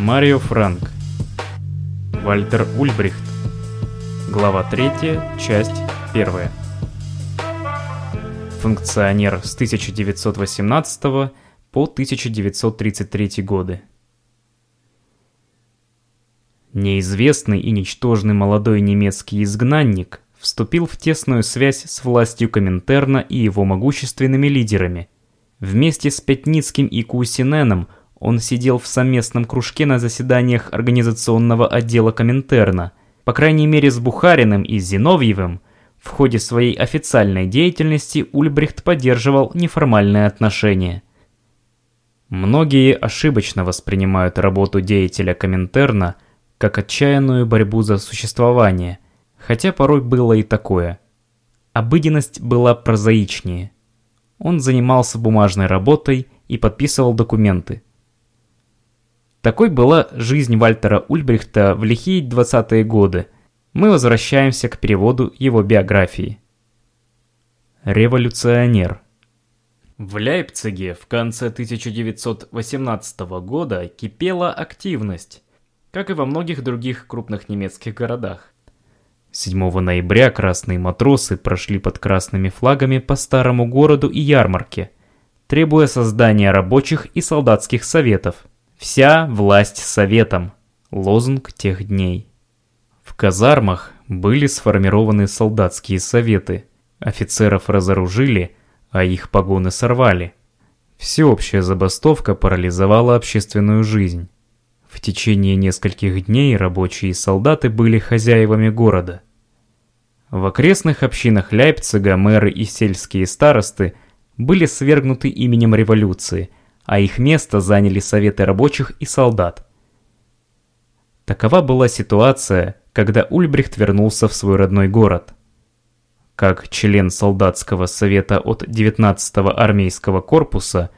Марио Франк. Вальтер Ульбрихт. Глава 3, часть 1. Функционер с 1918 по 1933 годы. Неизвестный и ничтожный молодой немецкий изгнанник вступил в тесную связь с властью Коминтерна и его могущественными лидерами. Вместе с Пятницким и Кусиненом он сидел в совместном кружке на заседаниях организационного отдела Коминтерна. По крайней мере с Бухариным и Зиновьевым в ходе своей официальной деятельности Ульбрихт поддерживал неформальные отношения. Многие ошибочно воспринимают работу деятеля Коминтерна как отчаянную борьбу за существование, хотя порой было и такое. Обыденность была прозаичнее. Он занимался бумажной работой и подписывал документы. Такой была жизнь Вальтера Ульбрихта в лихие 20-е годы. Мы возвращаемся к переводу его биографии. Революционер. В Лейпциге в конце 1918 года кипела активность, как и во многих других крупных немецких городах. 7 ноября красные матросы прошли под красными флагами по старому городу и ярмарке, требуя создания рабочих и солдатских советов. Вся власть советом. Лозунг тех дней. В казармах были сформированы солдатские советы. Офицеров разоружили, а их погоны сорвали. Всеобщая забастовка парализовала общественную жизнь. В течение нескольких дней рабочие и солдаты были хозяевами города. В окрестных общинах Ляйпцига мэры и сельские старосты были свергнуты именем революции – а их место заняли советы рабочих и солдат. Такова была ситуация, когда Ульбрихт вернулся в свой родной город. Как член солдатского совета от 19-го армейского корпуса,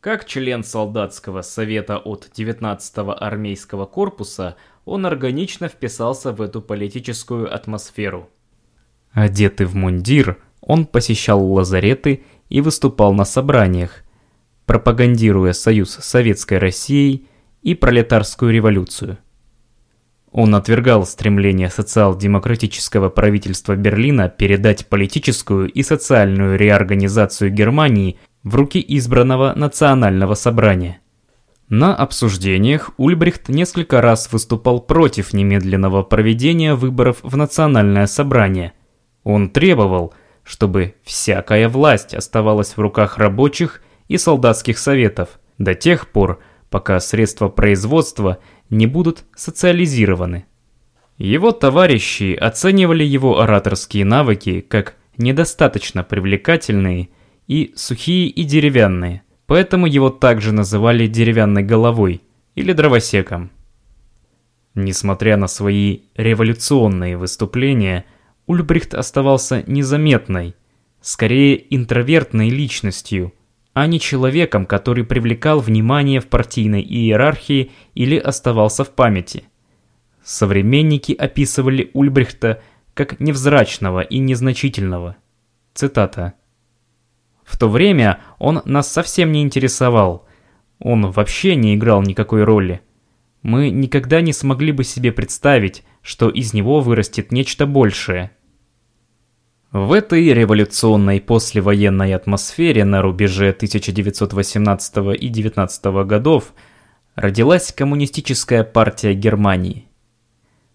как член солдатского совета от 19-го армейского корпуса, он органично вписался в эту политическую атмосферу. Одетый в мундир, он посещал лазареты и выступал на собраниях, пропагандируя союз с Советской Россией и пролетарскую революцию. Он отвергал стремление социал-демократического правительства Берлина передать политическую и социальную реорганизацию Германии в руки избранного национального собрания. На обсуждениях Ульбрихт несколько раз выступал против немедленного проведения выборов в национальное собрание. Он требовал, чтобы всякая власть оставалась в руках рабочих и солдатских советов до тех пор, пока средства производства не будут социализированы. Его товарищи оценивали его ораторские навыки как недостаточно привлекательные и сухие и деревянные, поэтому его также называли деревянной головой или дровосеком. Несмотря на свои революционные выступления, Ульбрихт оставался незаметной, скорее интровертной личностью – а не человеком, который привлекал внимание в партийной иерархии или оставался в памяти. Современники описывали Ульбрихта как невзрачного и незначительного. Цитата. «В то время он нас совсем не интересовал. Он вообще не играл никакой роли. Мы никогда не смогли бы себе представить, что из него вырастет нечто большее». В этой революционной послевоенной атмосфере на рубеже 1918 и 19 годов родилась Коммунистическая партия Германии.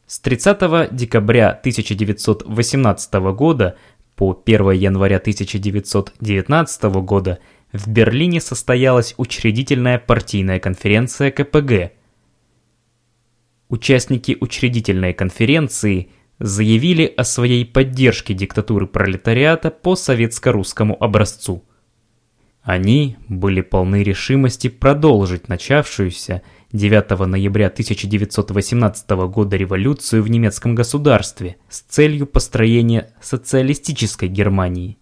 С 30 декабря 1918 года по 1 января 1919 года в Берлине состоялась учредительная партийная конференция КПГ. Участники учредительной конференции – заявили о своей поддержке диктатуры пролетариата по советско-русскому образцу. Они были полны решимости продолжить начавшуюся 9 ноября 1918 года революцию в немецком государстве с целью построения социалистической Германии.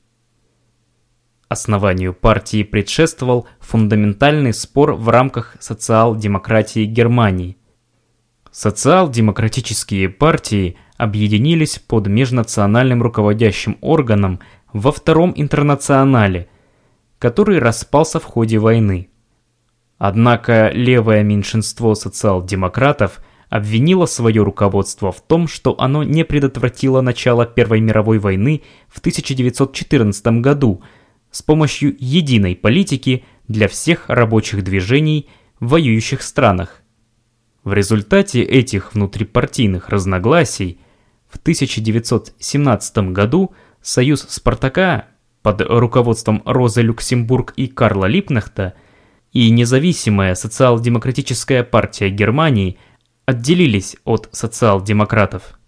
Основанию партии предшествовал фундаментальный спор в рамках социал-демократии Германии. Социал-демократические партии – объединились под межнациональным руководящим органом во Втором интернационале, который распался в ходе войны. Однако левое меньшинство социал-демократов обвинило свое руководство в том, что оно не предотвратило начало Первой мировой войны в 1914 году с помощью единой политики для всех рабочих движений в воюющих странах. В результате этих внутрипартийных разногласий в 1917 году Союз Спартака под руководством Розы Люксембург и Карла Липнахта и независимая социал-демократическая партия Германии отделились от социал-демократов.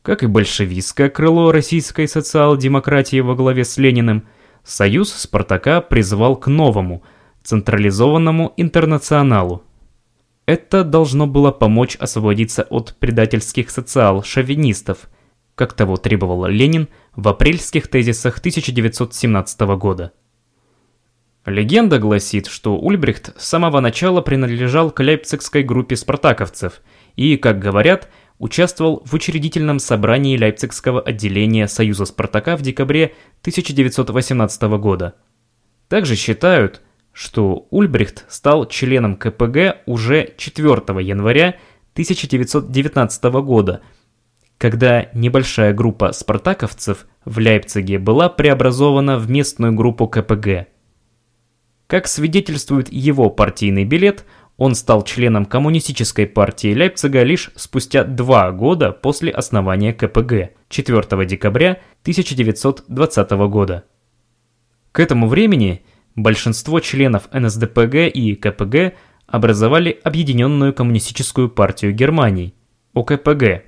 Как и большевистское крыло российской социал-демократии во главе с Лениным, Союз Спартака призвал к новому, централизованному интернационалу. Это должно было помочь освободиться от предательских социал-шовинистов – как того требовал Ленин в апрельских тезисах 1917 года. Легенда гласит, что Ульбрихт с самого начала принадлежал к лейпцигской группе спартаковцев и, как говорят, участвовал в учредительном собрании лейпцигского отделения Союза Спартака в декабре 1918 года. Также считают, что Ульбрихт стал членом КПГ уже 4 января 1919 года – когда небольшая группа спартаковцев в Лейпциге была преобразована в местную группу КПГ. Как свидетельствует его партийный билет, он стал членом Коммунистической партии Лейпцига лишь спустя два года после основания КПГ, 4 декабря 1920 года. К этому времени большинство членов НСДПГ и КПГ образовали Объединенную коммунистическую партию Германии, ОКПГ,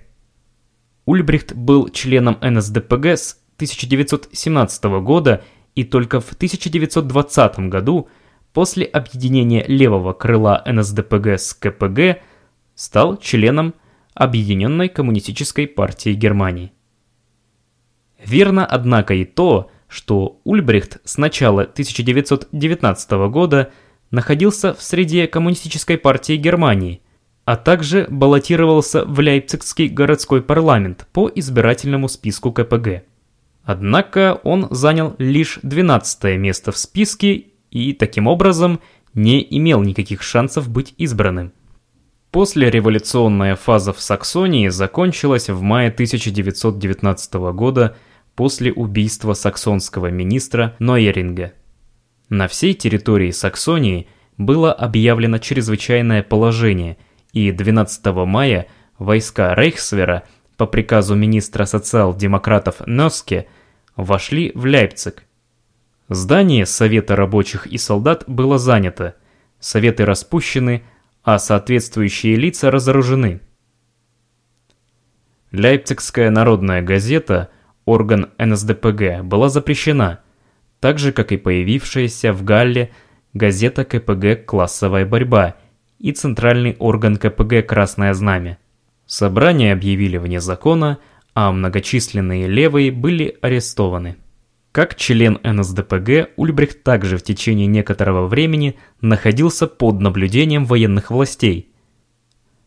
Ульбрихт был членом НСДПГ с 1917 года и только в 1920 году, после объединения левого крыла НСДПГ с КПГ, стал членом Объединенной коммунистической партии Германии. Верно, однако, и то, что Ульбрихт с начала 1919 года находился в среде Коммунистической партии Германии – а также баллотировался в Лейпцигский городской парламент по избирательному списку КПГ. Однако он занял лишь 12 место в списке и таким образом не имел никаких шансов быть избранным. После революционная фаза в Саксонии закончилась в мае 1919 года после убийства саксонского министра Нойеринга. На всей территории Саксонии было объявлено чрезвычайное положение – и 12 мая войска Рейхсвера по приказу министра социал-демократов Носке вошли в Лейпциг. Здание Совета рабочих и солдат было занято, советы распущены, а соответствующие лица разоружены. Лейпцигская народная газета, орган НСДПГ, была запрещена, так же, как и появившаяся в Галле газета КПГ «Классовая борьба» и центральный орган КПГ «Красное Знамя». Собрание объявили вне закона, а многочисленные левые были арестованы. Как член НСДПГ, Ульбрихт также в течение некоторого времени находился под наблюдением военных властей.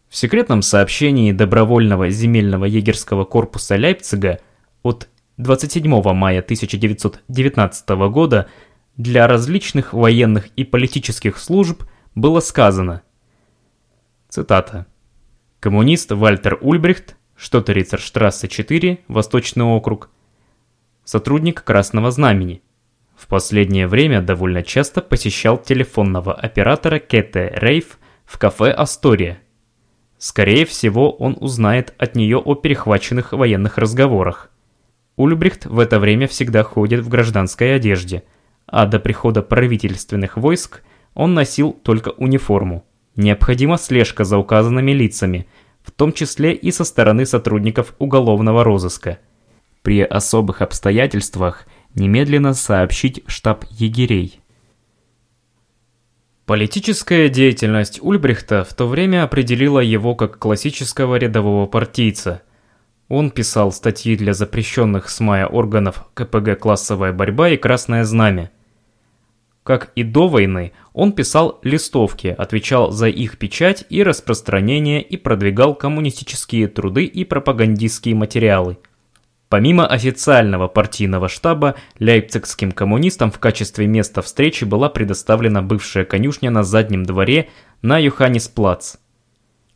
В секретном сообщении добровольного земельного егерского корпуса Лейпцига от 27 мая 1919 года для различных военных и политических служб было сказано – Цитата. Коммунист Вальтер Ульбрихт, Штоттерицерштрассе 4, Восточный округ. Сотрудник Красного Знамени. В последнее время довольно часто посещал телефонного оператора Кете Рейф в кафе «Астория». Скорее всего, он узнает от нее о перехваченных военных разговорах. Ульбрихт в это время всегда ходит в гражданской одежде, а до прихода правительственных войск он носил только униформу. Необходима слежка за указанными лицами, в том числе и со стороны сотрудников уголовного розыска. При особых обстоятельствах немедленно сообщить штаб егерей. Политическая деятельность Ульбрихта в то время определила его как классического рядового партийца. Он писал статьи для запрещенных с мая органов КПГ «Классовая борьба» и «Красное знамя», как и до войны, он писал листовки, отвечал за их печать и распространение и продвигал коммунистические труды и пропагандистские материалы. Помимо официального партийного штаба, лейпцигским коммунистам в качестве места встречи была предоставлена бывшая конюшня на заднем дворе на Юханисплац.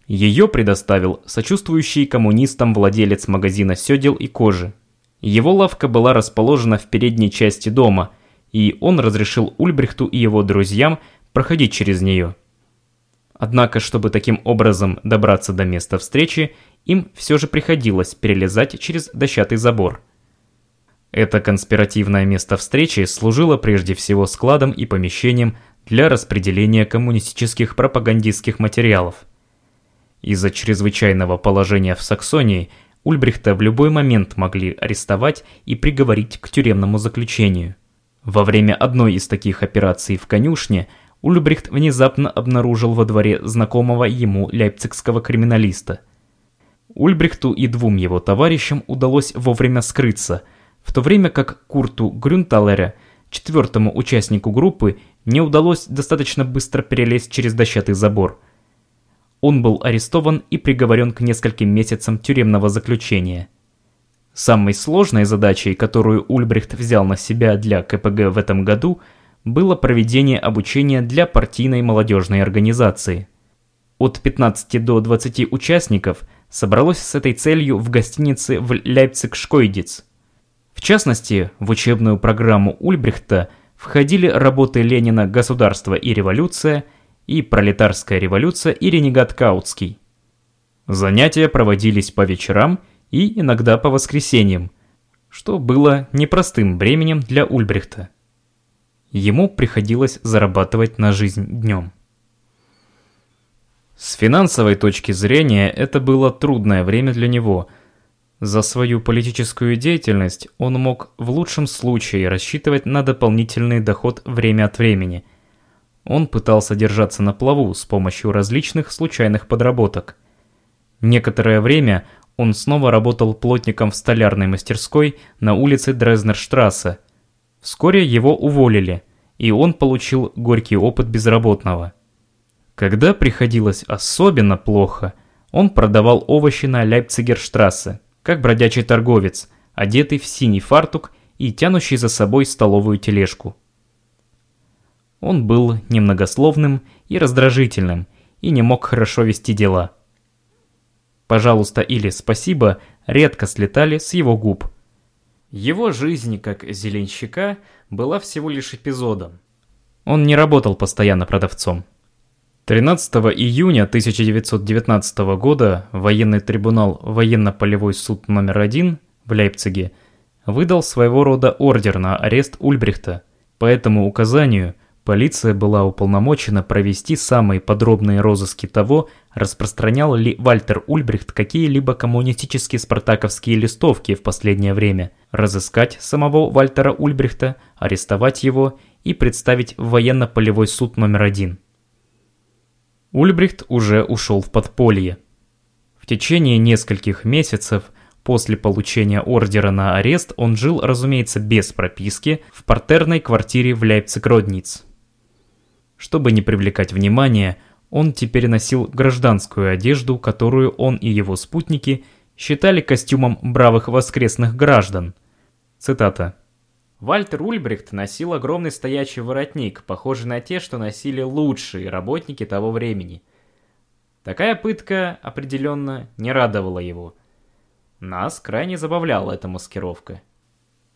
Ее предоставил сочувствующий коммунистам владелец магазина сёдел и кожи. Его лавка была расположена в передней части дома, и он разрешил Ульбрихту и его друзьям проходить через нее. Однако, чтобы таким образом добраться до места встречи, им все же приходилось перелезать через дощатый забор. Это конспиративное место встречи служило прежде всего складом и помещением для распределения коммунистических пропагандистских материалов. Из-за чрезвычайного положения в Саксонии Ульбрихта в любой момент могли арестовать и приговорить к тюремному заключению. Во время одной из таких операций в конюшне Ульбрихт внезапно обнаружил во дворе знакомого ему лейпцигского криминалиста – Ульбрихту и двум его товарищам удалось вовремя скрыться, в то время как Курту Грюнталере, четвертому участнику группы, не удалось достаточно быстро перелезть через дощатый забор. Он был арестован и приговорен к нескольким месяцам тюремного заключения. Самой сложной задачей, которую Ульбрихт взял на себя для КПГ в этом году, было проведение обучения для партийной молодежной организации. От 15 до 20 участников – собралось с этой целью в гостинице в Лейпциг-Шкойдиц. В частности, в учебную программу Ульбрихта входили работы Ленина «Государство и революция» и «Пролетарская революция» и «Ренегат Каутский». Занятия проводились по вечерам и иногда по воскресеньям, что было непростым бременем для Ульбрихта. Ему приходилось зарабатывать на жизнь днем. С финансовой точки зрения это было трудное время для него. За свою политическую деятельность он мог в лучшем случае рассчитывать на дополнительный доход время от времени. Он пытался держаться на плаву с помощью различных случайных подработок. Некоторое время он снова работал плотником в столярной мастерской на улице Дрезнерштрассе. Вскоре его уволили, и он получил горький опыт безработного – когда приходилось особенно плохо, он продавал овощи на Ляйпцигерштрассе, как бродячий торговец, одетый в синий фартук и тянущий за собой столовую тележку. Он был немногословным и раздражительным, и не мог хорошо вести дела. «Пожалуйста» или «спасибо» редко слетали с его губ. Его жизнь как зеленщика была всего лишь эпизодом. Он не работал постоянно продавцом. 13 июня 1919 года военный трибунал «Военно-полевой суд номер один» в Лейпциге выдал своего рода ордер на арест Ульбрихта. По этому указанию полиция была уполномочена провести самые подробные розыски того, распространял ли Вальтер Ульбрихт какие-либо коммунистические спартаковские листовки в последнее время, разыскать самого Вальтера Ульбрихта, арестовать его и представить в военно-полевой суд номер один. Ульбрихт уже ушел в подполье. В течение нескольких месяцев после получения ордера на арест он жил, разумеется, без прописки в партерной квартире в Лейпциг-Родниц. Чтобы не привлекать внимания, он теперь носил гражданскую одежду, которую он и его спутники считали костюмом бравых воскресных граждан. Цитата. Вальтер Ульбрихт носил огромный стоячий воротник, похожий на те, что носили лучшие работники того времени. Такая пытка определенно не радовала его. Нас крайне забавляла эта маскировка.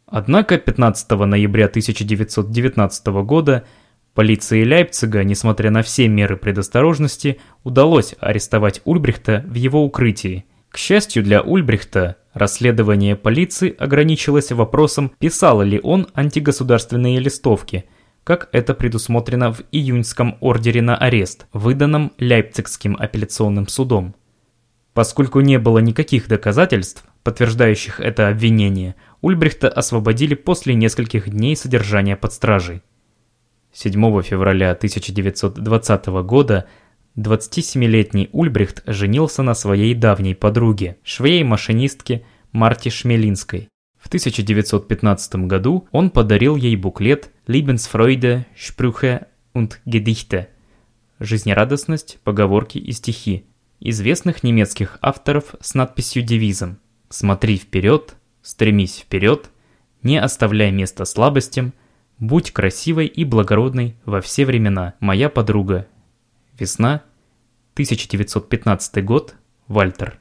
Однако 15 ноября 1919 года полиции Лейпцига, несмотря на все меры предосторожности, удалось арестовать Ульбрихта в его укрытии – к счастью для Ульбрихта, расследование полиции ограничилось вопросом, писал ли он антигосударственные листовки, как это предусмотрено в июньском ордере на арест, выданном Лейпцигским апелляционным судом. Поскольку не было никаких доказательств, подтверждающих это обвинение, Ульбрихта освободили после нескольких дней содержания под стражей. 7 февраля 1920 года 27-летний Ульбрихт женился на своей давней подруге, швее-машинистке Марте Шмелинской. В 1915 году он подарил ей буклет «Lebensfreude, Sprüche und Gedichte» – «Жизнерадостность, поговорки и стихи» известных немецких авторов с надписью-девизом «Смотри вперед, Стремись вперед, не оставляй места слабостям, будь красивой и благородной во все времена, моя подруга. Весна, 1915 год, Вальтер.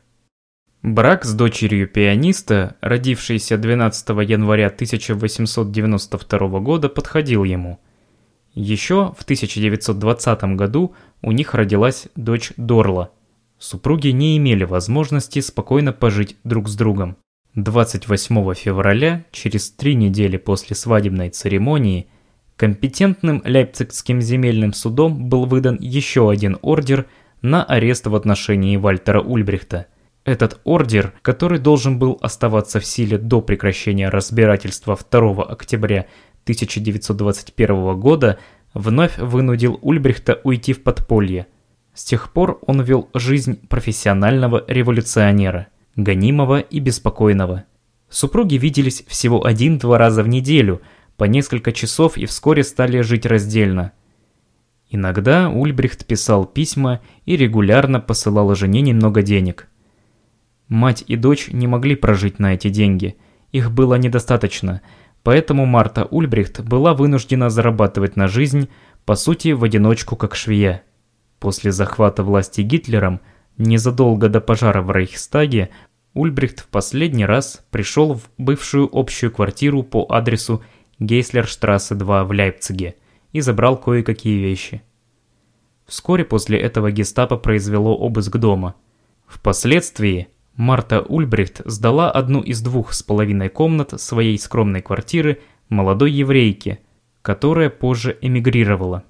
Брак с дочерью пианиста, родившейся 12 января 1892 года, подходил ему. Еще в 1920 году у них родилась дочь Дорла. Супруги не имели возможности спокойно пожить друг с другом. 28 февраля, через три недели после свадебной церемонии, компетентным Лейпцигским земельным судом был выдан еще один ордер на арест в отношении Вальтера Ульбрихта – этот ордер, который должен был оставаться в силе до прекращения разбирательства 2 октября 1921 года, вновь вынудил Ульбрихта уйти в подполье. С тех пор он вел жизнь профессионального революционера, гонимого и беспокойного. Супруги виделись всего один-два раза в неделю, по несколько часов и вскоре стали жить раздельно. Иногда Ульбрихт писал письма и регулярно посылал жене немного денег – Мать и дочь не могли прожить на эти деньги, их было недостаточно, поэтому Марта Ульбрихт была вынуждена зарабатывать на жизнь, по сути, в одиночку как швея. После захвата власти Гитлером, незадолго до пожара в Рейхстаге, Ульбрихт в последний раз пришел в бывшую общую квартиру по адресу Гейслерштрассе 2 в Лейпциге и забрал кое-какие вещи. Вскоре после этого гестапо произвело обыск дома. Впоследствии Марта Ульбрихт сдала одну из двух с половиной комнат своей скромной квартиры молодой еврейке, которая позже эмигрировала.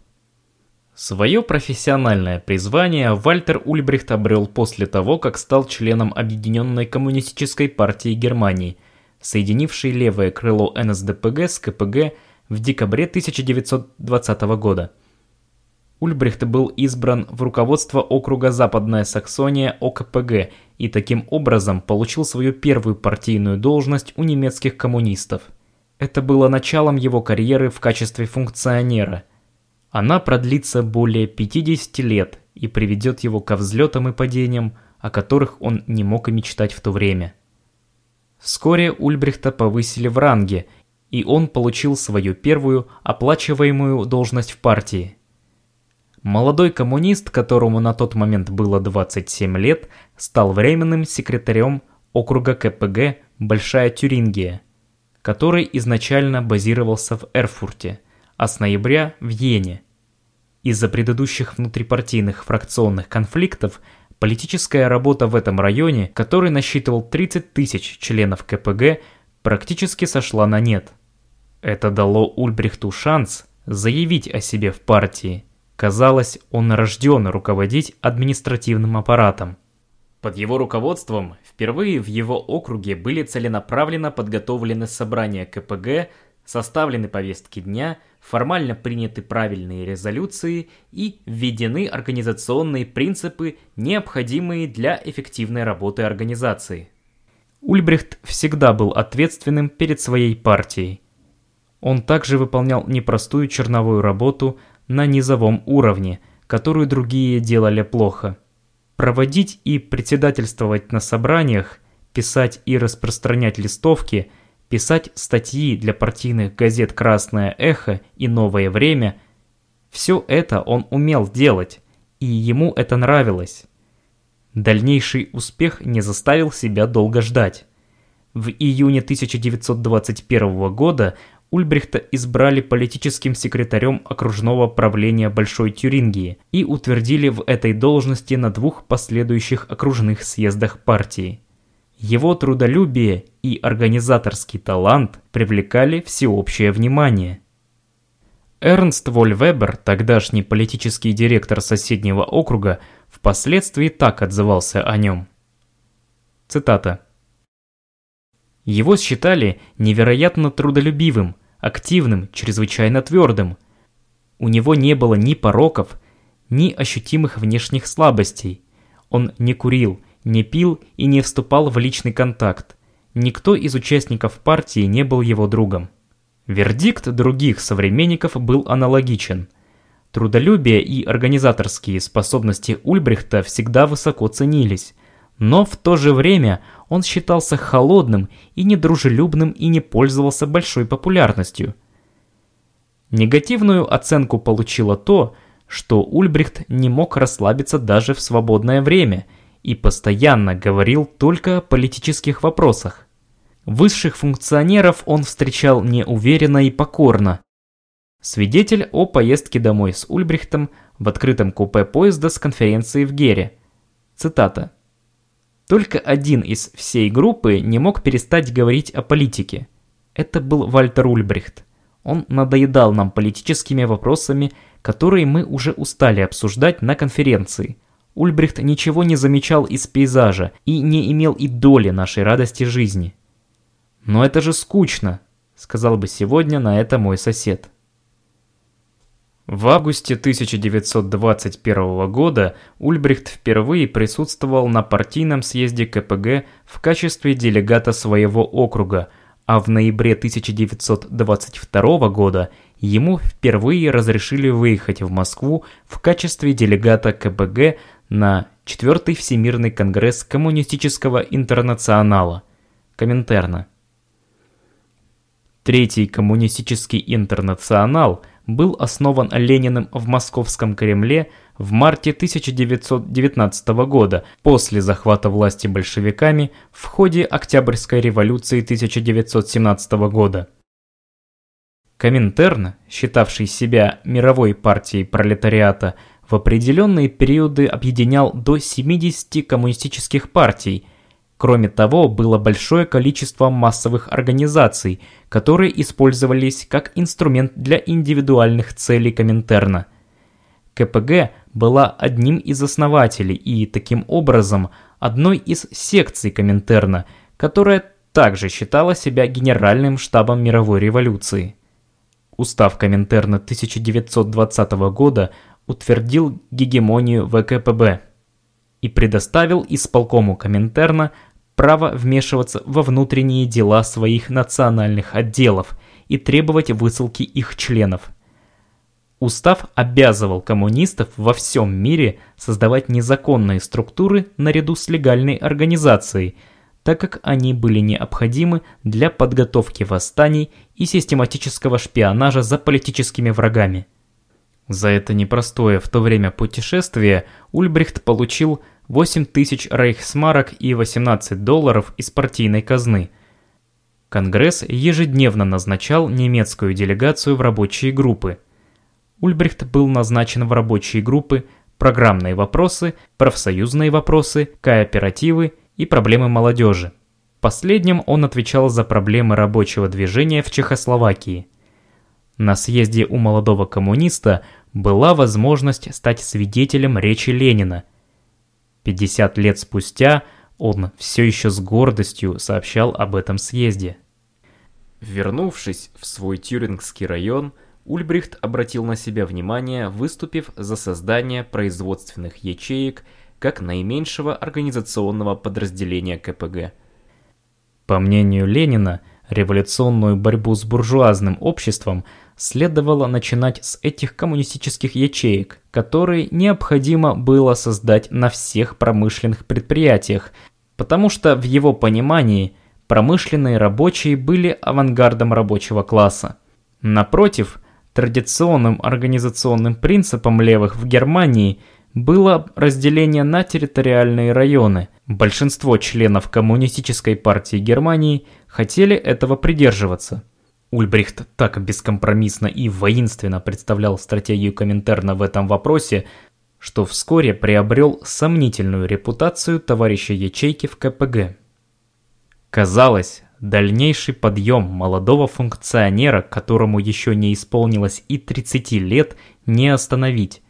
Свое профессиональное призвание Вальтер Ульбрихт обрел после того, как стал членом Объединенной коммунистической партии Германии, соединившей левое крыло НСДПГ с КПГ в декабре 1920 года. Ульбрихт был избран в руководство округа Западная Саксония ОКПГ и таким образом получил свою первую партийную должность у немецких коммунистов. Это было началом его карьеры в качестве функционера. Она продлится более 50 лет и приведет его ко взлетам и падениям, о которых он не мог и мечтать в то время. Вскоре Ульбрихта повысили в ранге, и он получил свою первую оплачиваемую должность в партии – Молодой коммунист, которому на тот момент было 27 лет, стал временным секретарем округа КПГ «Большая Тюрингия», который изначально базировался в Эрфурте, а с ноября в Йене. Из-за предыдущих внутрипартийных фракционных конфликтов политическая работа в этом районе, который насчитывал 30 тысяч членов КПГ, практически сошла на нет. Это дало Ульбрихту шанс заявить о себе в партии – Казалось, он рожден руководить административным аппаратом. Под его руководством впервые в его округе были целенаправленно подготовлены собрания КПГ, составлены повестки дня, формально приняты правильные резолюции и введены организационные принципы, необходимые для эффективной работы организации. Ульбрихт всегда был ответственным перед своей партией. Он также выполнял непростую черновую работу – на низовом уровне, которую другие делали плохо. Проводить и председательствовать на собраниях, писать и распространять листовки, писать статьи для партийных газет «Красное эхо» и «Новое время» – все это он умел делать, и ему это нравилось. Дальнейший успех не заставил себя долго ждать. В июне 1921 года Ульбрихта избрали политическим секретарем окружного правления Большой Тюрингии и утвердили в этой должности на двух последующих окружных съездах партии. Его трудолюбие и организаторский талант привлекали всеобщее внимание. Эрнст Вольвебер, тогдашний политический директор соседнего округа, впоследствии так отзывался о нем. Цитата. Его считали невероятно трудолюбивым, активным, чрезвычайно твердым. У него не было ни пороков, ни ощутимых внешних слабостей. Он не курил, не пил и не вступал в личный контакт. Никто из участников партии не был его другом. Вердикт других современников был аналогичен. Трудолюбие и организаторские способности Ульбрихта всегда высоко ценились, но в то же время он считался холодным и недружелюбным и не пользовался большой популярностью. Негативную оценку получило то, что Ульбрихт не мог расслабиться даже в свободное время и постоянно говорил только о политических вопросах. Высших функционеров он встречал неуверенно и покорно. Свидетель о поездке домой с Ульбрихтом в открытом купе поезда с конференции в Гере. Цитата. Только один из всей группы не мог перестать говорить о политике. Это был Вальтер Ульбрихт. Он надоедал нам политическими вопросами, которые мы уже устали обсуждать на конференции. Ульбрихт ничего не замечал из пейзажа и не имел и доли нашей радости жизни. «Но это же скучно», — сказал бы сегодня на это мой сосед. В августе 1921 года Ульбрихт впервые присутствовал на партийном съезде КПГ в качестве делегата своего округа, а в ноябре 1922 года ему впервые разрешили выехать в Москву в качестве делегата КПГ на 4 Всемирный конгресс Коммунистического интернационала Коминтерна. Третий коммунистический интернационал был основан Лениным в Московском Кремле в марте 1919 года после захвата власти большевиками в ходе Октябрьской революции 1917 года. Коминтерн, считавший себя мировой партией пролетариата, в определенные периоды объединял до 70 коммунистических партий – Кроме того, было большое количество массовых организаций, которые использовались как инструмент для индивидуальных целей Коминтерна. КПГ была одним из основателей и, таким образом, одной из секций Коминтерна, которая также считала себя генеральным штабом мировой революции. Устав Коминтерна 1920 года утвердил гегемонию ВКПБ и предоставил исполкому Коминтерна право вмешиваться во внутренние дела своих национальных отделов и требовать высылки их членов. Устав обязывал коммунистов во всем мире создавать незаконные структуры наряду с легальной организацией, так как они были необходимы для подготовки восстаний и систематического шпионажа за политическими врагами. За это непростое в то время путешествие Ульбрихт получил 8 тысяч рейхсмарок и 18 долларов из партийной казны. Конгресс ежедневно назначал немецкую делегацию в рабочие группы. Ульбрихт был назначен в рабочие группы программные вопросы, профсоюзные вопросы, кооперативы и проблемы молодежи. Последним он отвечал за проблемы рабочего движения в Чехословакии. На съезде у молодого коммуниста была возможность стать свидетелем речи Ленина – 50 лет спустя он все еще с гордостью сообщал об этом съезде. Вернувшись в свой тюрингский район, Ульбрихт обратил на себя внимание, выступив за создание производственных ячеек как наименьшего организационного подразделения КПГ. По мнению Ленина, революционную борьбу с буржуазным обществом – следовало начинать с этих коммунистических ячеек, которые необходимо было создать на всех промышленных предприятиях, потому что в его понимании промышленные рабочие были авангардом рабочего класса. Напротив, традиционным организационным принципом левых в Германии было разделение на территориальные районы. Большинство членов Коммунистической партии Германии хотели этого придерживаться. Ульбрихт так бескомпромиссно и воинственно представлял стратегию Коминтерна в этом вопросе, что вскоре приобрел сомнительную репутацию товарища ячейки в КПГ. Казалось, дальнейший подъем молодого функционера, которому еще не исполнилось и 30 лет, не остановить.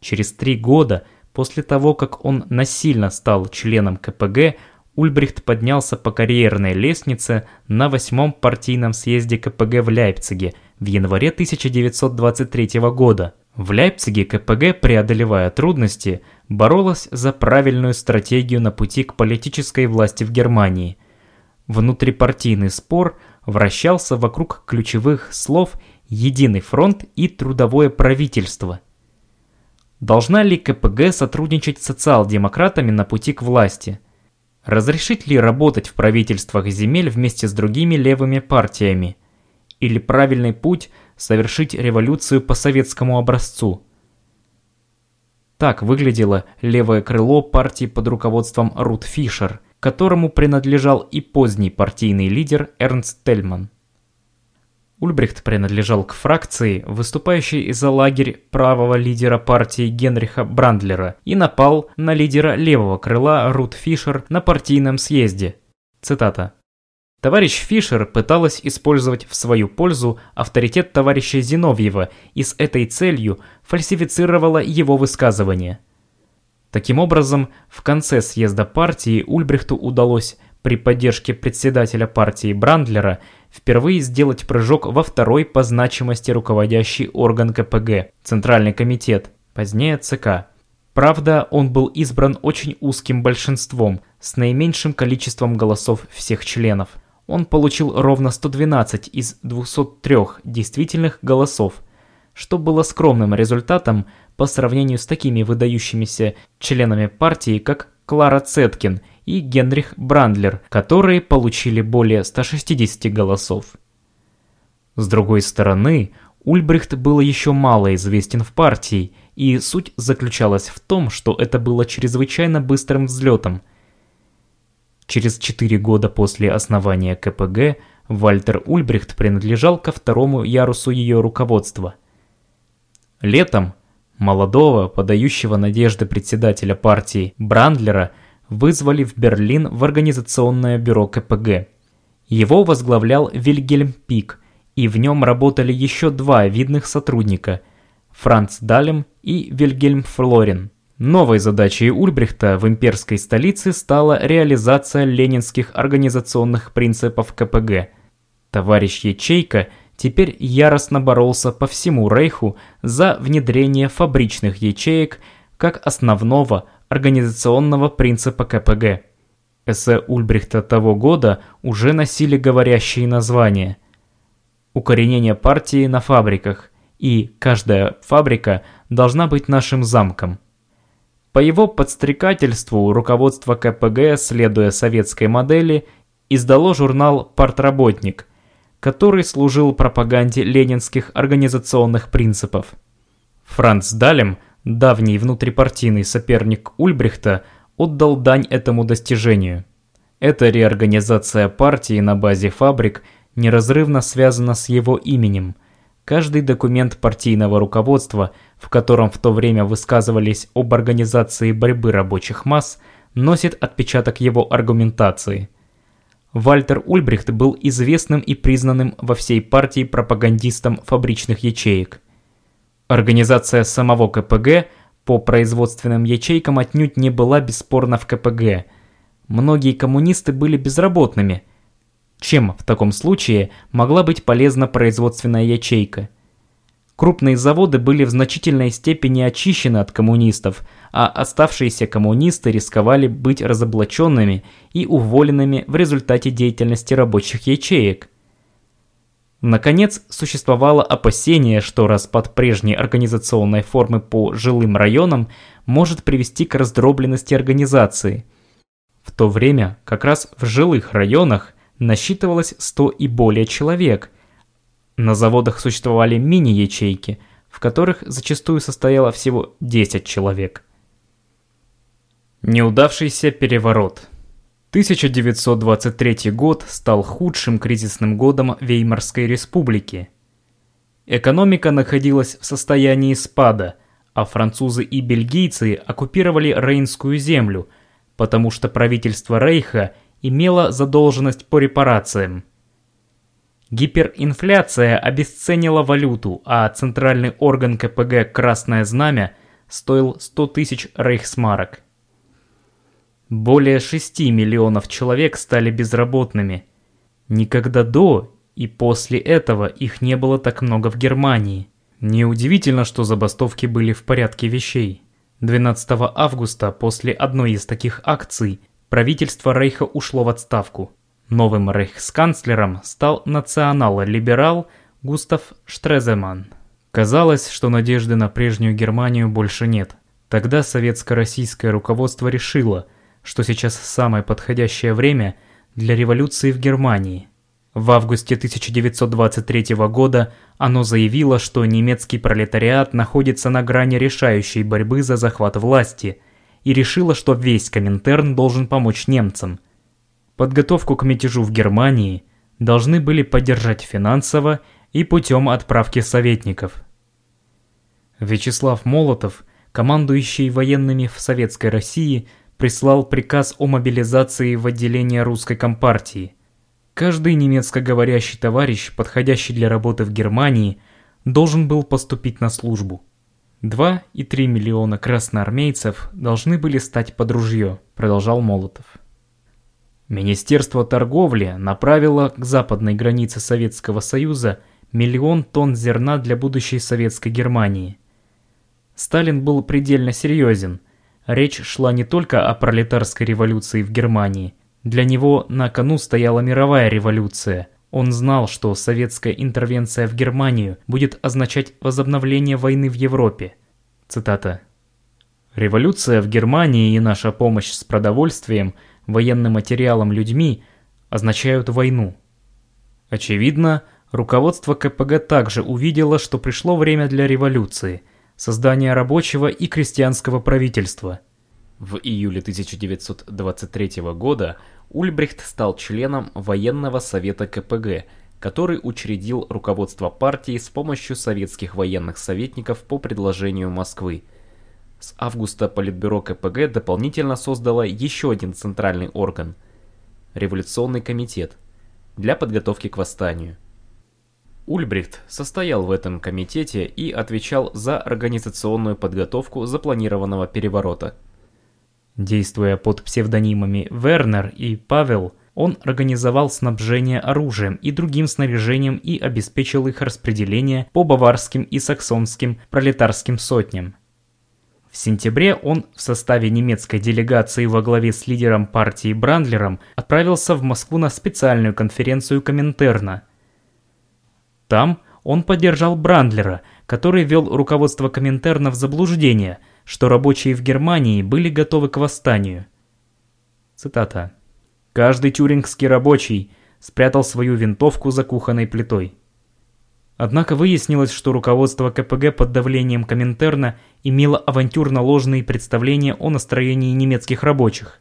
Через три года после того, как он насильно стал членом КПГ, Ульбрихт поднялся по карьерной лестнице на восьмом партийном съезде КПГ в Лейпциге в январе 1923 года. В Лейпциге КПГ, преодолевая трудности, боролась за правильную стратегию на пути к политической власти в Германии. Внутрипартийный спор вращался вокруг ключевых слов «единый фронт» и «трудовое правительство». Должна ли КПГ сотрудничать с социал-демократами на пути к власти – Разрешить ли работать в правительствах земель вместе с другими левыми партиями? Или правильный путь – совершить революцию по советскому образцу? Так выглядело левое крыло партии под руководством Рут Фишер, которому принадлежал и поздний партийный лидер Эрнст Тельман. Ульбрихт принадлежал к фракции, выступающей за лагерь правого лидера партии Генриха Брандлера и напал на лидера левого крыла Рут Фишер на партийном съезде. Цитата. Товарищ Фишер пыталась использовать в свою пользу авторитет товарища Зиновьева и с этой целью фальсифицировала его высказывания. Таким образом, в конце съезда партии Ульбрихту удалось при поддержке председателя партии Брандлера впервые сделать прыжок во второй по значимости руководящий орган КПГ – Центральный комитет, позднее ЦК. Правда, он был избран очень узким большинством, с наименьшим количеством голосов всех членов. Он получил ровно 112 из 203 действительных голосов, что было скромным результатом по сравнению с такими выдающимися членами партии, как Клара Цеткин и Генрих Брандлер, которые получили более 160 голосов. С другой стороны, Ульбрихт был еще мало известен в партии, и суть заключалась в том, что это было чрезвычайно быстрым взлетом. Через 4 года после основания КПГ Вальтер Ульбрихт принадлежал ко второму ярусу ее руководства. Летом молодого, подающего надежды председателя партии Брандлера – вызвали в Берлин в организационное бюро КПГ. Его возглавлял Вильгельм Пик, и в нем работали еще два видных сотрудника – Франц Далем и Вильгельм Флорин. Новой задачей Ульбрихта в имперской столице стала реализация ленинских организационных принципов КПГ. Товарищ Ячейка теперь яростно боролся по всему Рейху за внедрение фабричных ячеек как основного организационного принципа КПГ. Эссе Ульбрихта того года уже носили говорящие названия. Укоренение партии на фабриках и «Каждая фабрика должна быть нашим замком». По его подстрекательству руководство КПГ, следуя советской модели, издало журнал «Партработник», который служил пропаганде ленинских организационных принципов. Франц Далем – давний внутрипартийный соперник Ульбрихта, отдал дань этому достижению. Эта реорганизация партии на базе фабрик неразрывно связана с его именем. Каждый документ партийного руководства, в котором в то время высказывались об организации борьбы рабочих масс, носит отпечаток его аргументации. Вальтер Ульбрихт был известным и признанным во всей партии пропагандистом фабричных ячеек – Организация самого КПГ по производственным ячейкам отнюдь не была бесспорна в КПГ. Многие коммунисты были безработными. Чем в таком случае могла быть полезна производственная ячейка? Крупные заводы были в значительной степени очищены от коммунистов, а оставшиеся коммунисты рисковали быть разоблаченными и уволенными в результате деятельности рабочих ячеек. Наконец, существовало опасение, что распад прежней организационной формы по жилым районам может привести к раздробленности организации. В то время как раз в жилых районах насчитывалось 100 и более человек. На заводах существовали мини-ячейки, в которых зачастую состояло всего 10 человек. Неудавшийся переворот – 1923 год стал худшим кризисным годом Веймарской республики. Экономика находилась в состоянии спада, а французы и бельгийцы оккупировали Рейнскую землю, потому что правительство Рейха имело задолженность по репарациям. Гиперинфляция обесценила валюту, а центральный орган КПГ «Красное знамя» стоил 100 тысяч рейхсмарок. Более 6 миллионов человек стали безработными. Никогда до и после этого их не было так много в Германии. Неудивительно, что забастовки были в порядке вещей. 12 августа после одной из таких акций правительство Рейха ушло в отставку. Новым рейхсканцлером стал национал-либерал Густав Штреземан. Казалось, что надежды на прежнюю Германию больше нет. Тогда советско-российское руководство решило – что сейчас самое подходящее время для революции в Германии. В августе 1923 года оно заявило, что немецкий пролетариат находится на грани решающей борьбы за захват власти и решило, что весь Коминтерн должен помочь немцам. Подготовку к мятежу в Германии должны были поддержать финансово и путем отправки советников. Вячеслав Молотов, командующий военными в Советской России, прислал приказ о мобилизации в отделение русской компартии. Каждый немецкоговорящий товарищ, подходящий для работы в Германии, должен был поступить на службу. 2,3 миллиона красноармейцев должны были стать под ружье, продолжал Молотов. Министерство торговли направило к западной границе Советского Союза миллион тонн зерна для будущей советской Германии. Сталин был предельно серьезен. Речь шла не только о пролетарской революции в Германии. Для него на кону стояла мировая революция. Он знал, что советская интервенция в Германию будет означать возобновление войны в Европе. Цитата. «Революция в Германии и наша помощь с продовольствием, военным материалом, людьми означают войну». Очевидно, руководство КПГ также увидело, что пришло время для революции – создания рабочего и крестьянского правительства. В июле 1923 года Ульбрихт стал членом военного совета КПГ, который учредил руководство партии с помощью советских военных советников по предложению Москвы. С августа Политбюро КПГ дополнительно создало еще один центральный орган – Революционный комитет для подготовки к восстанию – Ульбрихт состоял в этом комитете и отвечал за организационную подготовку запланированного переворота. Действуя под псевдонимами Вернер и Павел, он организовал снабжение оружием и другим снаряжением и обеспечил их распределение по баварским и саксонским пролетарским сотням. В сентябре он в составе немецкой делегации во главе с лидером партии Брандлером отправился в Москву на специальную конференцию Коминтерна – там он поддержал Брандлера, который вел руководство Коминтерна в заблуждение, что рабочие в Германии были готовы к восстанию. Цитата. «Каждый тюрингский рабочий спрятал свою винтовку за кухонной плитой». Однако выяснилось, что руководство КПГ под давлением Коминтерна имело авантюрно-ложные представления о настроении немецких рабочих.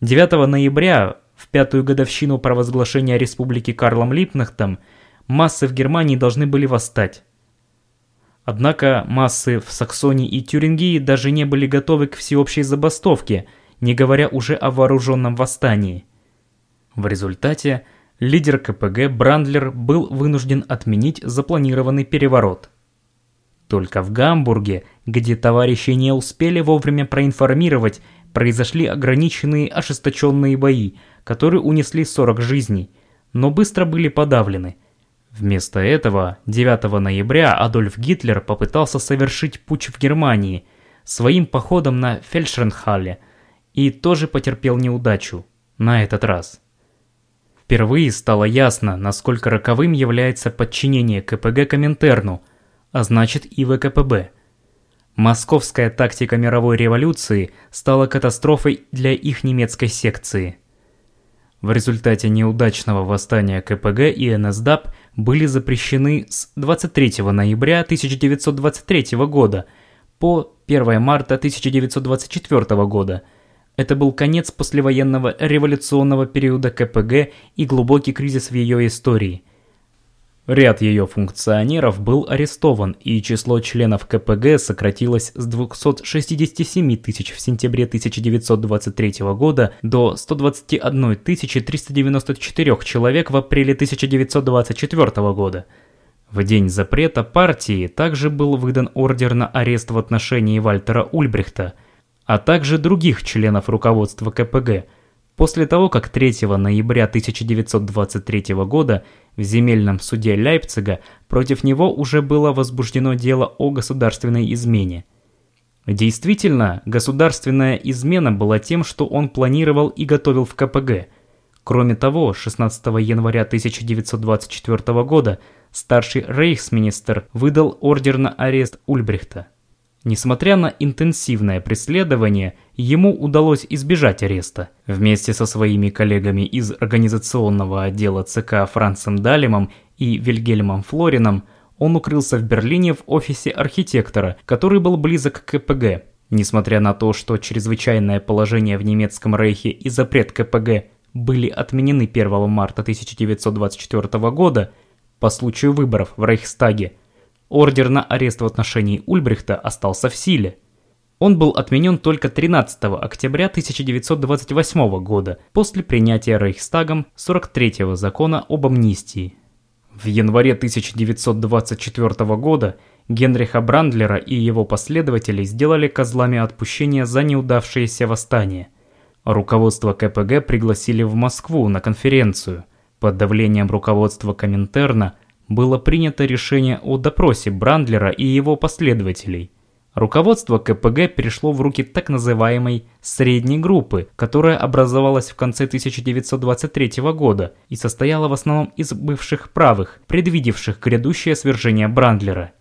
9 ноября, в пятую годовщину провозглашения республики Карлом Липнахтом, массы в Германии должны были восстать. Однако массы в Саксонии и Тюрингии даже не были готовы к всеобщей забастовке, не говоря уже о вооруженном восстании. В результате лидер КПГ Брандлер был вынужден отменить запланированный переворот. Только в Гамбурге, где товарищи не успели вовремя проинформировать, произошли ограниченные ожесточенные бои, которые унесли 40 жизней, но быстро были подавлены – Вместо этого 9 ноября Адольф Гитлер попытался совершить путч в Германии своим походом на Фельдшернхалле и тоже потерпел неудачу, на этот раз. Впервые стало ясно, насколько роковым является подчинение КПГ Коминтерну, а значит и ВКПБ. Московская тактика мировой революции стала катастрофой для их немецкой секции – в результате неудачного восстания КПГ и НСДАП были запрещены с 23 ноября 1923 года по 1 марта 1924 года. Это был конец послевоенного революционного периода КПГ и глубокий кризис в ее истории – Ряд ее функционеров был арестован, и число членов КПГ сократилось с 267 тысяч в сентябре 1923 года до 121 394 человек в апреле 1924 года. В день запрета партии также был выдан ордер на арест в отношении Вальтера Ульбрихта, а также других членов руководства КПГ – После того, как 3 ноября 1923 года в земельном суде Лейпцига против него уже было возбуждено дело о государственной измене. Действительно, государственная измена была тем, что он планировал и готовил в КПГ. Кроме того, 16 января 1924 года старший рейхсминистр выдал ордер на арест Ульбрихта. Несмотря на интенсивное преследование, ему удалось избежать ареста. Вместе со своими коллегами из организационного отдела ЦК Францем Далемом и Вильгельмом Флорином он укрылся в Берлине в офисе архитектора, который был близок к КПГ. Несмотря на то, что чрезвычайное положение в немецком рейхе и запрет КПГ были отменены 1 марта 1924 года по случаю выборов в Рейхстаге, ордер на арест в отношении Ульбрихта остался в силе. Он был отменен только 13 октября 1928 года после принятия Рейхстагом 43-го закона об амнистии. В январе 1924 года Генриха Брандлера и его последователей сделали козлами отпущения за неудавшееся восстание. Руководство КПГ пригласили в Москву на конференцию. Под давлением руководства Коминтерна было принято решение о допросе Брандлера и его последователей. Руководство КПГ перешло в руки так называемой «средней группы», которая образовалась в конце 1923 года и состояла в основном из бывших правых, предвидевших грядущее свержение Брандлера.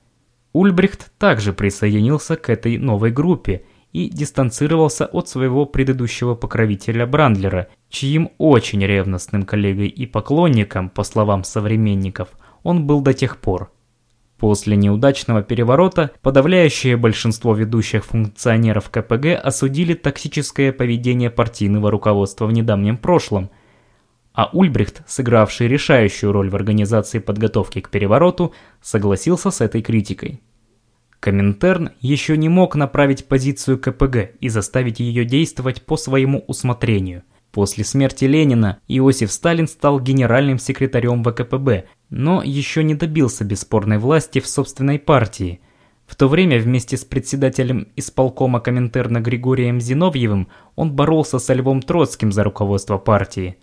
Ульбрихт также присоединился к этой новой группе и дистанцировался от своего предыдущего покровителя Брандлера, чьим очень ревностным коллегой и поклонником, по словам современников, он был до тех пор. После неудачного переворота подавляющее большинство ведущих функционеров КПГ осудили токсическое поведение партийного руководства в недавнем прошлом, а Ульбрихт, сыгравший решающую роль в организации подготовки к перевороту, согласился с этой критикой. Коминтерн еще не мог направить позицию КПГ и заставить ее действовать по своему усмотрению. После смерти Ленина Иосиф Сталин стал генеральным секретарем ВКПБ, но еще не добился бесспорной власти в собственной партии. В то время вместе с председателем исполкома Коминтерна Григорием Зиновьевым он боролся со Львом Троцким за руководство партии.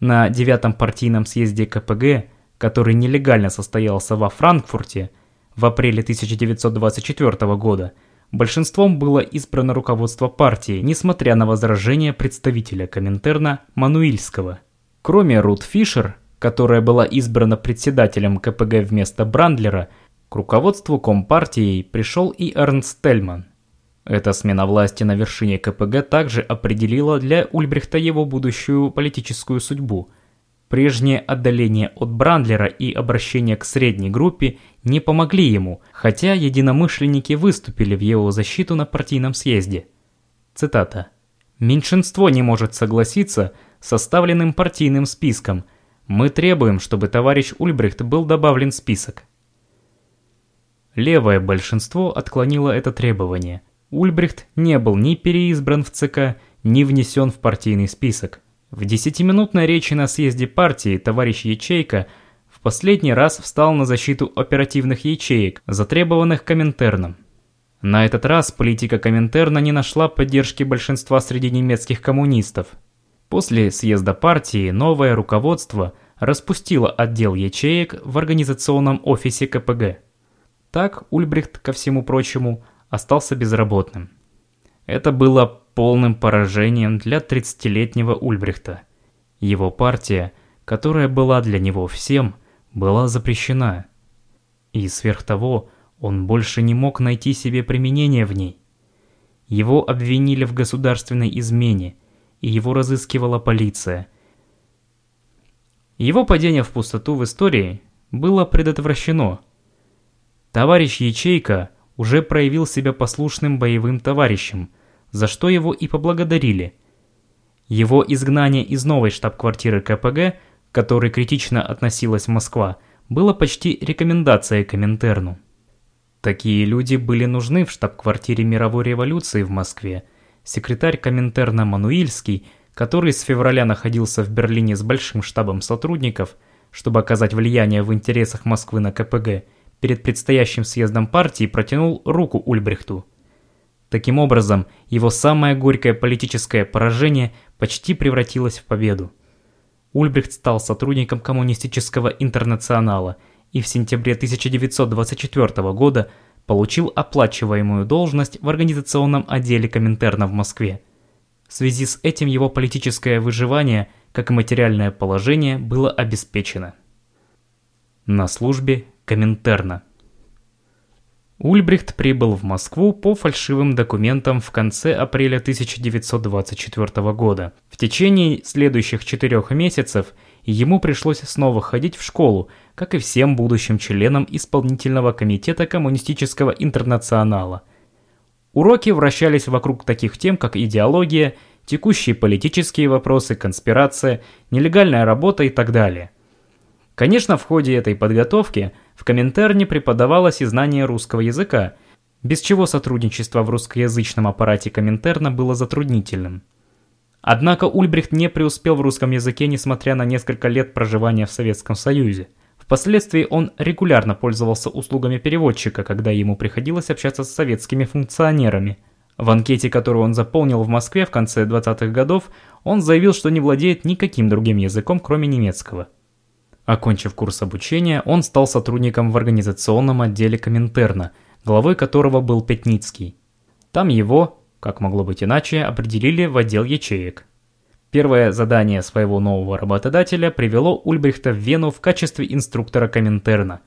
На девятом партийном съезде КПГ, который нелегально состоялся во Франкфурте в апреле 1924 года, Большинством было избрано руководство партии, несмотря на возражения представителя Коминтерна Мануильского. Кроме Рут Фишер, которая была избрана председателем КПГ вместо Брандлера, к руководству Компартии пришел и Эрнст Тельман. Эта смена власти на вершине КПГ также определила для Ульбрихта его будущую политическую судьбу – Прежнее отдаление от Брандлера и обращение к средней группе не помогли ему, хотя единомышленники выступили в его защиту на партийном съезде. Цитата. «Меньшинство не может согласиться с составленным партийным списком. Мы требуем, чтобы товарищ Ульбрихт был добавлен в список». Левое большинство отклонило это требование. Ульбрихт не был ни переизбран в ЦК, ни внесен в партийный список. В десятиминутной речи на съезде партии товарищ Ячейка в последний раз встал на защиту оперативных ячеек, затребованных Коминтерном. На этот раз политика Коминтерна не нашла поддержки большинства среди немецких коммунистов. После съезда партии новое руководство распустило отдел ячеек в организационном офисе КПГ. Так Ульбрихт, ко всему прочему, остался безработным. Это было полным поражением для 30-летнего Ульбрихта. Его партия, которая была для него всем, была запрещена. И сверх того, он больше не мог найти себе применения в ней. Его обвинили в государственной измене, и его разыскивала полиция. Его падение в пустоту в истории было предотвращено. Товарищ Ячейка уже проявил себя послушным боевым товарищем – за что его и поблагодарили. Его изгнание из новой штаб-квартиры КПГ, к которой критично относилась Москва, было почти рекомендацией Коминтерну. Такие люди были нужны в штаб-квартире мировой революции в Москве. Секретарь Коминтерна Мануильский, который с февраля находился в Берлине с большим штабом сотрудников, чтобы оказать влияние в интересах Москвы на КПГ, перед предстоящим съездом партии протянул руку Ульбрихту – Таким образом, его самое горькое политическое поражение почти превратилось в победу. Ульбрихт стал сотрудником коммунистического интернационала и в сентябре 1924 года получил оплачиваемую должность в организационном отделе Коминтерна в Москве. В связи с этим его политическое выживание, как и материальное положение, было обеспечено. На службе Коминтерна. Ульбрихт прибыл в Москву по фальшивым документам в конце апреля 1924 года. В течение следующих четырех месяцев ему пришлось снова ходить в школу, как и всем будущим членам исполнительного комитета коммунистического интернационала. Уроки вращались вокруг таких тем, как идеология, текущие политические вопросы, конспирация, нелегальная работа и так далее. Конечно, в ходе этой подготовки в Коминтерне преподавалось и знание русского языка, без чего сотрудничество в русскоязычном аппарате Коминтерна было затруднительным. Однако Ульбрихт не преуспел в русском языке, несмотря на несколько лет проживания в Советском Союзе. Впоследствии он регулярно пользовался услугами переводчика, когда ему приходилось общаться с советскими функционерами. В анкете, которую он заполнил в Москве в конце 20-х годов, он заявил, что не владеет никаким другим языком, кроме немецкого. Окончив курс обучения, он стал сотрудником в организационном отделе Коминтерна, главой которого был Пятницкий. Там его, как могло быть иначе, определили в отдел ячеек. Первое задание своего нового работодателя привело Ульбрихта в Вену в качестве инструктора Коминтерна.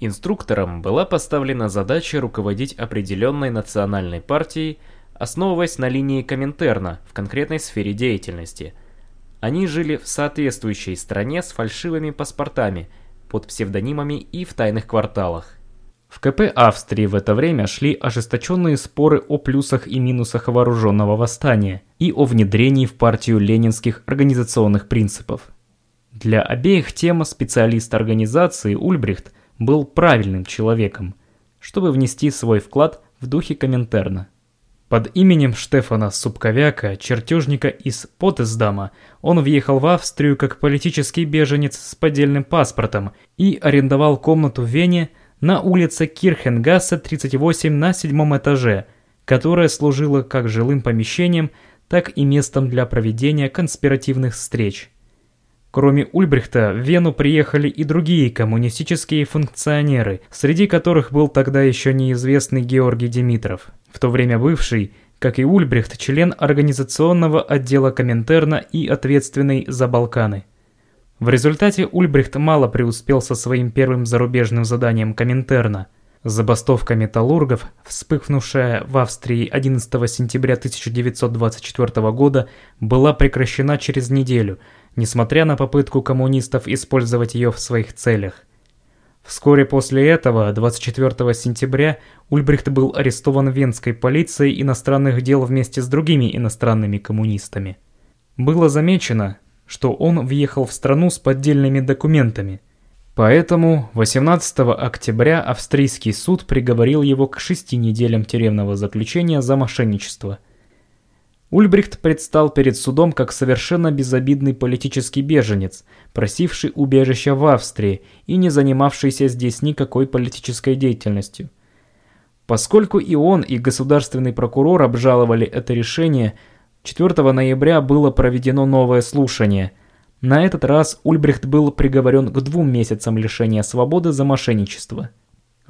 Инструктором была поставлена задача руководить определенной национальной партией, основываясь на линии Коминтерна в конкретной сфере деятельности – они жили в соответствующей стране с фальшивыми паспортами, под псевдонимами и в тайных кварталах. В КП Австрии в это время шли ожесточенные споры о плюсах и минусах вооруженного восстания и о внедрении в партию ленинских организационных принципов. Для обеих тем специалист организации Ульбрихт был правильным человеком, чтобы внести свой вклад в духе Коминтерна. Под именем Штефана Субковяка, чертежника из Потесдама, он въехал в Австрию как политический беженец с поддельным паспортом и арендовал комнату в Вене на улице Кирхенгассе 38 на седьмом этаже, которая служила как жилым помещением, так и местом для проведения конспиративных встреч. Кроме Ульбрихта, в Вену приехали и другие коммунистические функционеры, среди которых был тогда еще неизвестный Георгий Димитров, в то время бывший, как и Ульбрихт, член организационного отдела Коминтерна и ответственный за Балканы. В результате Ульбрихт мало преуспел со своим первым зарубежным заданием Коминтерна. Забастовка металлургов, вспыхнувшая в Австрии 11 сентября 1924 года, была прекращена через неделю – несмотря на попытку коммунистов использовать ее в своих целях. Вскоре после этого, 24 сентября, Ульбрихт был арестован венской полицией иностранных дел вместе с другими иностранными коммунистами. Было замечено, что он въехал в страну с поддельными документами. Поэтому 18 октября австрийский суд приговорил его к шести неделям тюремного заключения за мошенничество – Ульбрихт предстал перед судом как совершенно безобидный политический беженец, просивший убежища в Австрии и не занимавшийся здесь никакой политической деятельностью. Поскольку и он, и государственный прокурор обжаловали это решение, 4 ноября было проведено новое слушание. На этот раз Ульбрихт был приговорен к двум месяцам лишения свободы за мошенничество.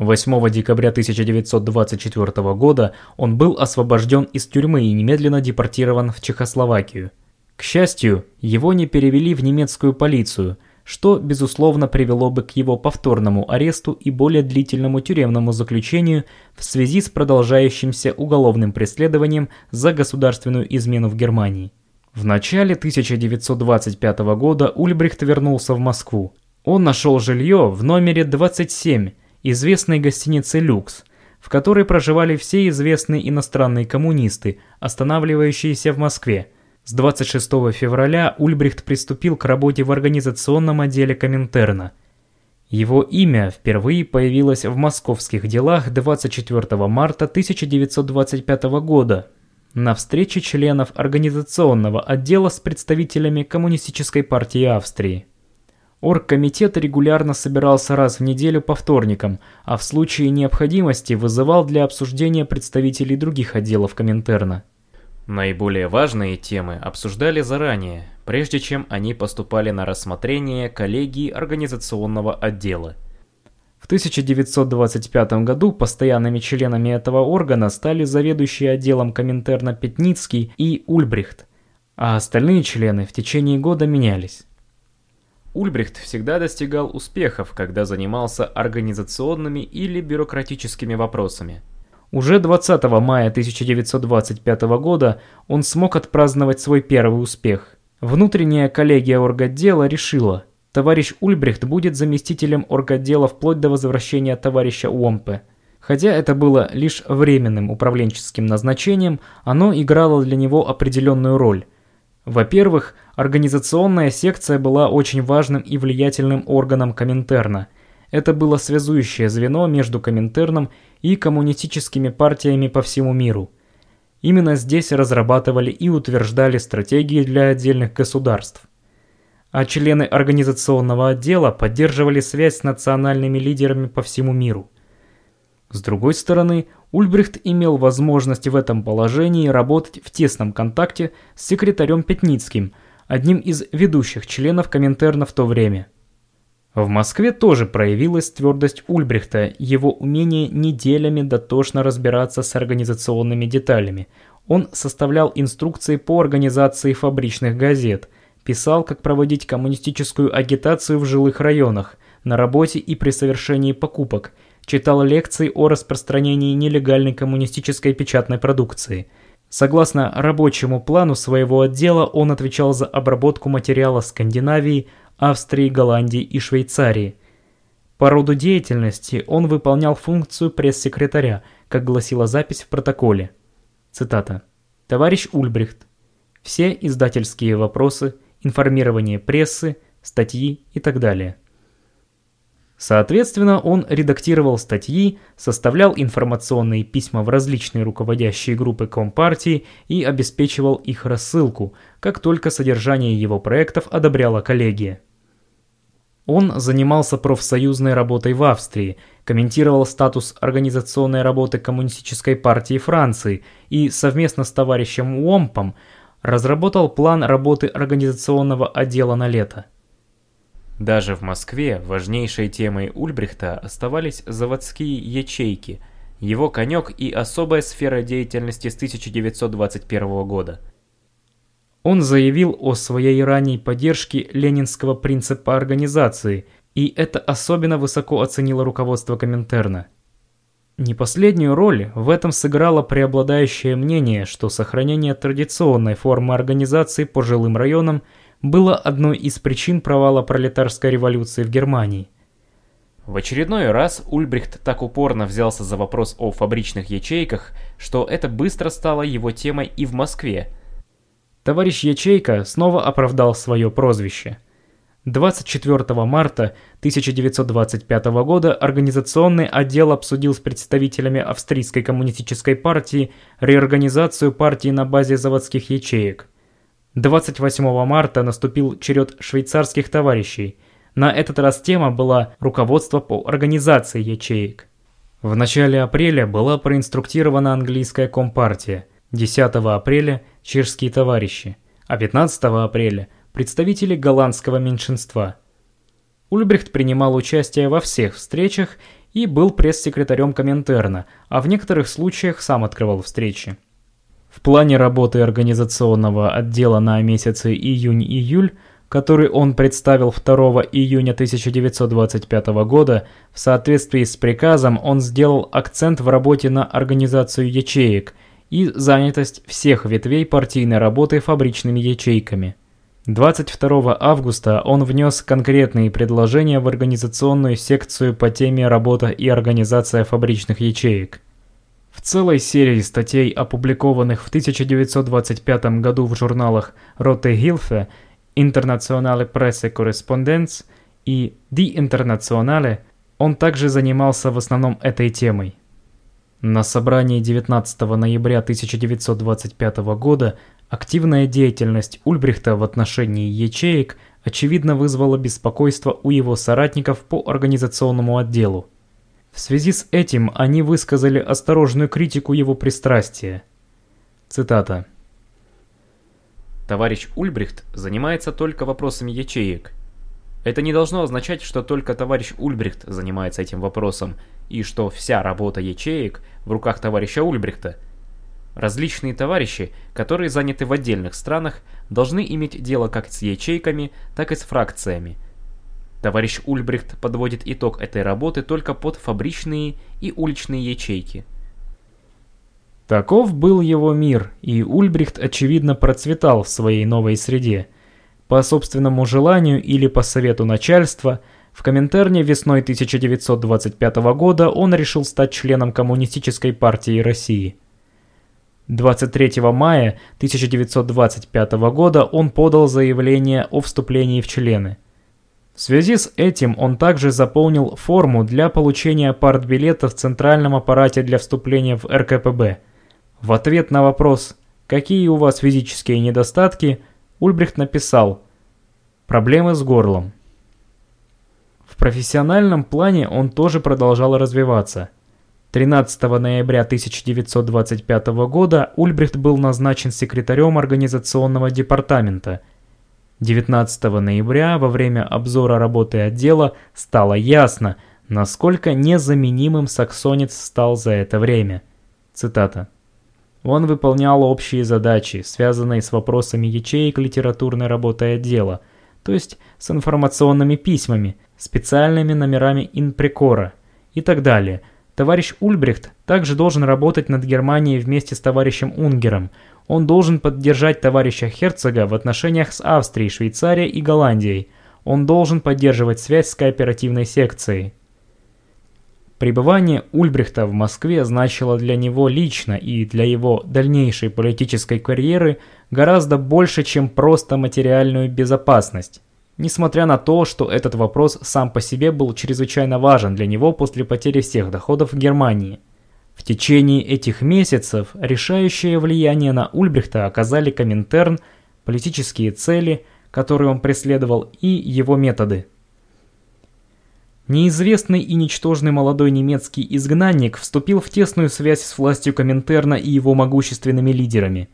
8 декабря 1924 года он был освобожден из тюрьмы и немедленно депортирован в Чехословакию. К счастью, его не перевели в немецкую полицию, что, безусловно, привело бы к его повторному аресту и более длительному тюремному заключению в связи с продолжающимся уголовным преследованием за государственную измену в Германии. В начале 1925 года Ульбрихт вернулся в Москву. Он нашел жилье в номере 27 известной гостиницы «Люкс», в которой проживали все известные иностранные коммунисты, останавливающиеся в Москве. С 26 февраля Ульбрихт приступил к работе в организационном отделе Коминтерна. Его имя впервые появилось в московских делах 24 марта 1925 года на встрече членов организационного отдела с представителями Коммунистической партии Австрии. Оргкомитет регулярно собирался раз в неделю по вторникам, а в случае необходимости вызывал для обсуждения представителей других отделов Коминтерна. Наиболее важные темы обсуждали заранее, прежде чем они поступали на рассмотрение коллегии организационного отдела. В 1925 году постоянными членами этого органа стали заведующий отделом Коминтерна Петницкий и Ульбрихт, а остальные члены в течение года менялись. Ульбрихт всегда достигал успехов, когда занимался организационными или бюрократическими вопросами. Уже 20 мая 1925 года он смог отпраздновать свой первый успех. Внутренняя коллегия орготдела решила, товарищ Ульбрихт будет заместителем орготдела вплоть до возвращения товарища Уомпе. Хотя это было лишь временным управленческим назначением, оно играло для него определенную роль – во-первых, организационная секция была очень важным и влиятельным органом Коминтерна. Это было связующее звено между Коминтерном и коммунистическими партиями по всему миру. Именно здесь разрабатывали и утверждали стратегии для отдельных государств. А члены организационного отдела поддерживали связь с национальными лидерами по всему миру. С другой стороны, Ульбрихт имел возможность в этом положении работать в тесном контакте с секретарем Пятницким, одним из ведущих членов Коминтерна в то время. В Москве тоже проявилась твердость Ульбрихта, его умение неделями дотошно разбираться с организационными деталями. Он составлял инструкции по организации фабричных газет, писал, как проводить коммунистическую агитацию в жилых районах, на работе и при совершении покупок – читал лекции о распространении нелегальной коммунистической печатной продукции. Согласно рабочему плану своего отдела, он отвечал за обработку материала Скандинавии, Австрии, Голландии и Швейцарии. По роду деятельности он выполнял функцию пресс-секретаря, как гласила запись в протоколе. Цитата. «Товарищ Ульбрихт. Все издательские вопросы, информирование прессы, статьи и так далее». Соответственно, он редактировал статьи, составлял информационные письма в различные руководящие группы Компартии и обеспечивал их рассылку, как только содержание его проектов одобряла коллегия. Он занимался профсоюзной работой в Австрии, комментировал статус организационной работы Коммунистической партии Франции и совместно с товарищем Уомпом разработал план работы организационного отдела на лето. Даже в Москве важнейшей темой Ульбрихта оставались заводские ячейки, его конек и особая сфера деятельности с 1921 года. Он заявил о своей ранней поддержке ленинского принципа организации, и это особенно высоко оценило руководство Коминтерна. Не последнюю роль в этом сыграло преобладающее мнение, что сохранение традиционной формы организации по жилым районам – было одной из причин провала пролетарской революции в Германии. В очередной раз Ульбрихт так упорно взялся за вопрос о фабричных ячейках, что это быстро стало его темой и в Москве. Товарищ Ячейка снова оправдал свое прозвище. 24 марта 1925 года организационный отдел обсудил с представителями Австрийской коммунистической партии реорганизацию партии на базе заводских ячеек. 28 марта наступил черед швейцарских товарищей. На этот раз тема была «Руководство по организации ячеек». В начале апреля была проинструктирована английская компартия, 10 апреля – чешские товарищи, а 15 апреля – представители голландского меньшинства. Ульбрихт принимал участие во всех встречах и был пресс-секретарем Коминтерна, а в некоторых случаях сам открывал встречи. В плане работы организационного отдела на месяцы июнь-июль, который он представил 2 июня 1925 года, в соответствии с приказом он сделал акцент в работе на организацию ячеек и занятость всех ветвей партийной работы фабричными ячейками. 22 августа он внес конкретные предложения в организационную секцию по теме «Работа и организация фабричных ячеек». В целой серии статей, опубликованных в 1925 году в журналах Rote Hilfe, Internationale Presse Correspondenz и Die Internationale, он также занимался в основном этой темой. На собрании 19 ноября 1925 года активная деятельность Ульбрихта в отношении ячеек очевидно вызвала беспокойство у его соратников по организационному отделу. В связи с этим они высказали осторожную критику его пристрастия. Цитата. Товарищ Ульбрихт занимается только вопросами ячеек. Это не должно означать, что только товарищ Ульбрихт занимается этим вопросом, и что вся работа ячеек в руках товарища Ульбрихта. Различные товарищи, которые заняты в отдельных странах, должны иметь дело как с ячейками, так и с фракциями – Товарищ Ульбрихт подводит итог этой работы только под фабричные и уличные ячейки. Таков был его мир, и Ульбрихт, очевидно, процветал в своей новой среде. По собственному желанию или по совету начальства, в Коминтерне весной 1925 года он решил стать членом Коммунистической партии России. 23 мая 1925 года он подал заявление о вступлении в члены. В связи с этим он также заполнил форму для получения партбилета в Центральном аппарате для вступления в РКПБ. В ответ на вопрос «Какие у вас физические недостатки?» Ульбрихт написал «Проблемы с горлом». В профессиональном плане он тоже продолжал развиваться. 13 ноября 1925 года Ульбрихт был назначен секретарем организационного департамента – 19 ноября во время обзора работы отдела стало ясно, насколько незаменимым саксонец стал за это время. Цитата. Он выполнял общие задачи, связанные с вопросами ячеек литературной работы отдела, то есть с информационными письмами, специальными номерами инпрекора и так далее. Товарищ Ульбрихт также должен работать над Германией вместе с товарищем Унгером, он должен поддержать товарища Херцога в отношениях с Австрией, Швейцарией и Голландией. Он должен поддерживать связь с кооперативной секцией. Пребывание Ульбрихта в Москве значило для него лично и для его дальнейшей политической карьеры гораздо больше, чем просто материальную безопасность. Несмотря на то, что этот вопрос сам по себе был чрезвычайно важен для него после потери всех доходов в Германии – в течение этих месяцев решающее влияние на Ульбрихта оказали Коминтерн, политические цели, которые он преследовал, и его методы. Неизвестный и ничтожный молодой немецкий изгнанник вступил в тесную связь с властью Коминтерна и его могущественными лидерами.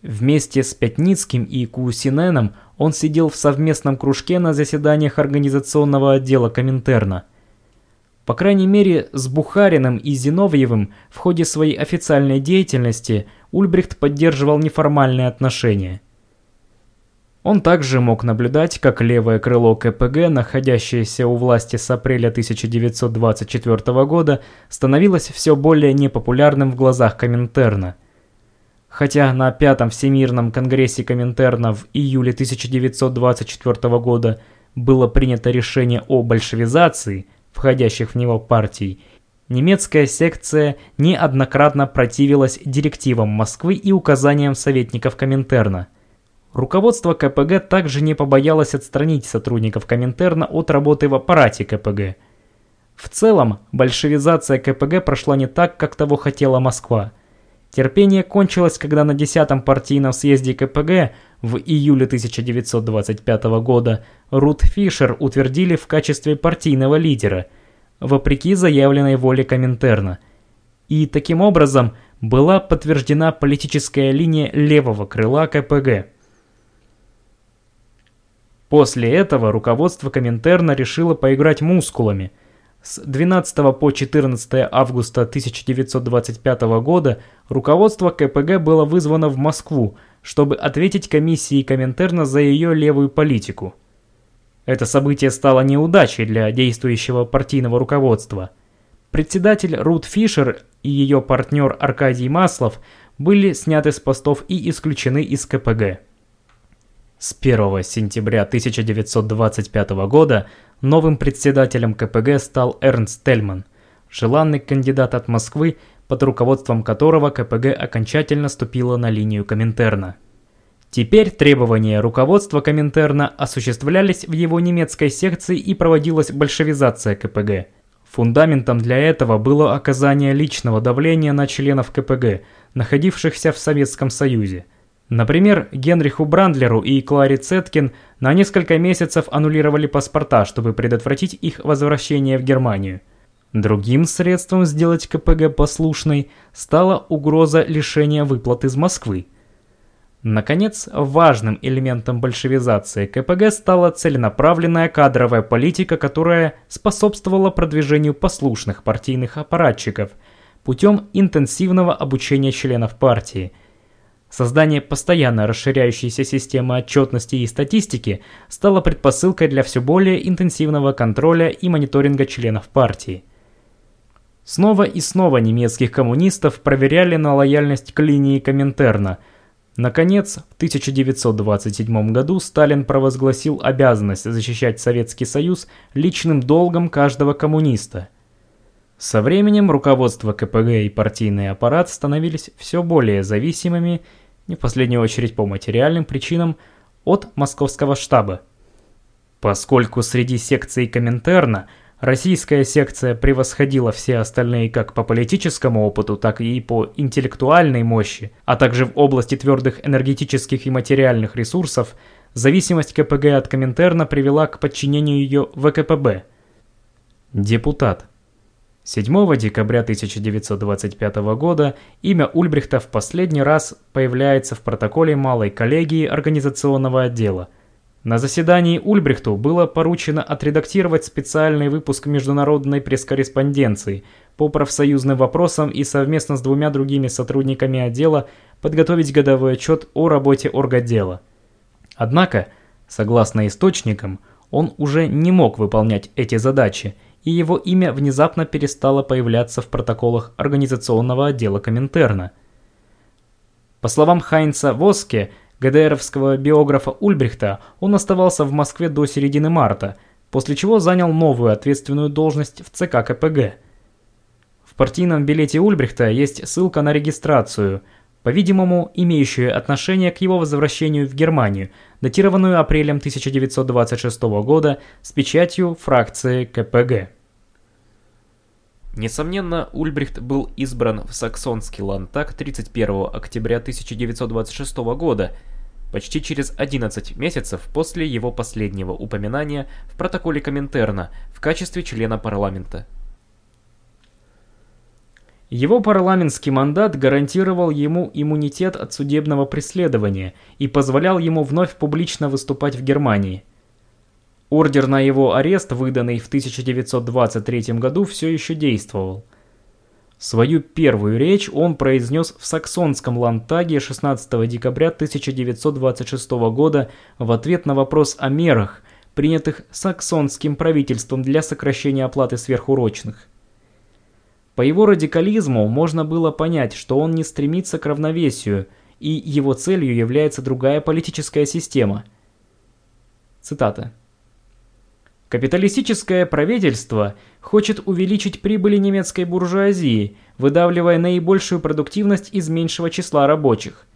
Вместе с Пятницким и Кусиненом он сидел в совместном кружке на заседаниях организационного отдела Коминтерна – по крайней мере, с Бухариным и Зиновьевым в ходе своей официальной деятельности Ульбрихт поддерживал неформальные отношения. Он также мог наблюдать, как левое крыло КПГ, находящееся у власти с апреля 1924 года, становилось все более непопулярным в глазах Коминтерна. Хотя на Пятом Всемирном Конгрессе Коминтерна в июле 1924 года было принято решение о большевизации – входящих в него партий, немецкая секция неоднократно противилась директивам Москвы и указаниям советников Коминтерна. Руководство КПГ также не побоялось отстранить сотрудников Коминтерна от работы в аппарате КПГ. В целом, большевизация КПГ прошла не так, как того хотела Москва. Терпение кончилось, когда на 10-м партийном съезде КПГ в июле 1925 года Рут Фишер утвердили в качестве партийного лидера, вопреки заявленной воле Коминтерна. И таким образом была подтверждена политическая линия левого крыла КПГ. После этого руководство Коминтерна решило поиграть мускулами. С 12 по 14 августа 1925 года руководство КПГ было вызвано в Москву, чтобы ответить комиссии Коминтерна за ее левую политику. Это событие стало неудачей для действующего партийного руководства. Председатель Рут Фишер и ее партнер Аркадий Маслов были сняты с постов и исключены из КПГ. С 1 сентября 1925 года новым председателем КПГ стал Эрнст Тельман, желанный кандидат от Москвы под руководством которого КПГ окончательно ступила на линию Коминтерна. Теперь требования руководства Коминтерна осуществлялись в его немецкой секции и проводилась большевизация КПГ. Фундаментом для этого было оказание личного давления на членов КПГ, находившихся в Советском Союзе. Например, Генриху Брандлеру и Кларе Цеткин на несколько месяцев аннулировали паспорта, чтобы предотвратить их возвращение в Германию. Другим средством сделать КПГ послушной стала угроза лишения выплат из Москвы. Наконец, важным элементом большевизации КПГ стала целенаправленная кадровая политика, которая способствовала продвижению послушных партийных аппаратчиков путем интенсивного обучения членов партии. Создание постоянно расширяющейся системы отчетности и статистики стало предпосылкой для все более интенсивного контроля и мониторинга членов партии. Снова и снова немецких коммунистов проверяли на лояльность к линии Коминтерна. Наконец, в 1927 году Сталин провозгласил обязанность защищать Советский Союз личным долгом каждого коммуниста. Со временем руководство КПГ и партийный аппарат становились все более зависимыми не в последнюю очередь по материальным причинам, от московского штаба. Поскольку среди секций Коминтерна российская секция превосходила все остальные как по политическому опыту, так и по интеллектуальной мощи, а также в области твердых энергетических и материальных ресурсов, зависимость КПГ от Коминтерна привела к подчинению ее ВКПБ. Депутат. 7 декабря 1925 года имя Ульбрихта в последний раз появляется в протоколе Малой коллегии организационного отдела. На заседании Ульбрихту было поручено отредактировать специальный выпуск международной пресс-корреспонденции по профсоюзным вопросам и совместно с двумя другими сотрудниками отдела подготовить годовой отчет о работе орготдела. Однако, согласно источникам, он уже не мог выполнять эти задачи – и его имя внезапно перестало появляться в протоколах организационного отдела Коминтерна. По словам Хайнца Воске, ГДРовского биографа Ульбрихта, он оставался в Москве до середины марта, после чего занял новую ответственную должность в ЦК КПГ. В партийном билете Ульбрихта есть ссылка на регистрацию, по-видимому, имеющую отношение к его возвращению в Германию, датированную апрелем 1926 года с печатью фракции КПГ. Несомненно, Ульбрихт был избран в саксонский лантак 31 октября 1926 года, почти через 11 месяцев после его последнего упоминания в протоколе Коминтерна в качестве члена парламента. Его парламентский мандат гарантировал ему иммунитет от судебного преследования и позволял ему вновь публично выступать в Германии. Ордер на его арест, выданный в 1923 году, все еще действовал. Свою первую речь он произнес в Саксонском Лантаге 16 декабря 1926 года в ответ на вопрос о мерах, принятых саксонским правительством для сокращения оплаты сверхурочных. По его радикализму можно было понять, что он не стремится к равновесию, и его целью является другая политическая система. Цитата. Капиталистическое правительство хочет увеличить прибыли немецкой буржуазии, выдавливая наибольшую продуктивность из меньшего числа рабочих.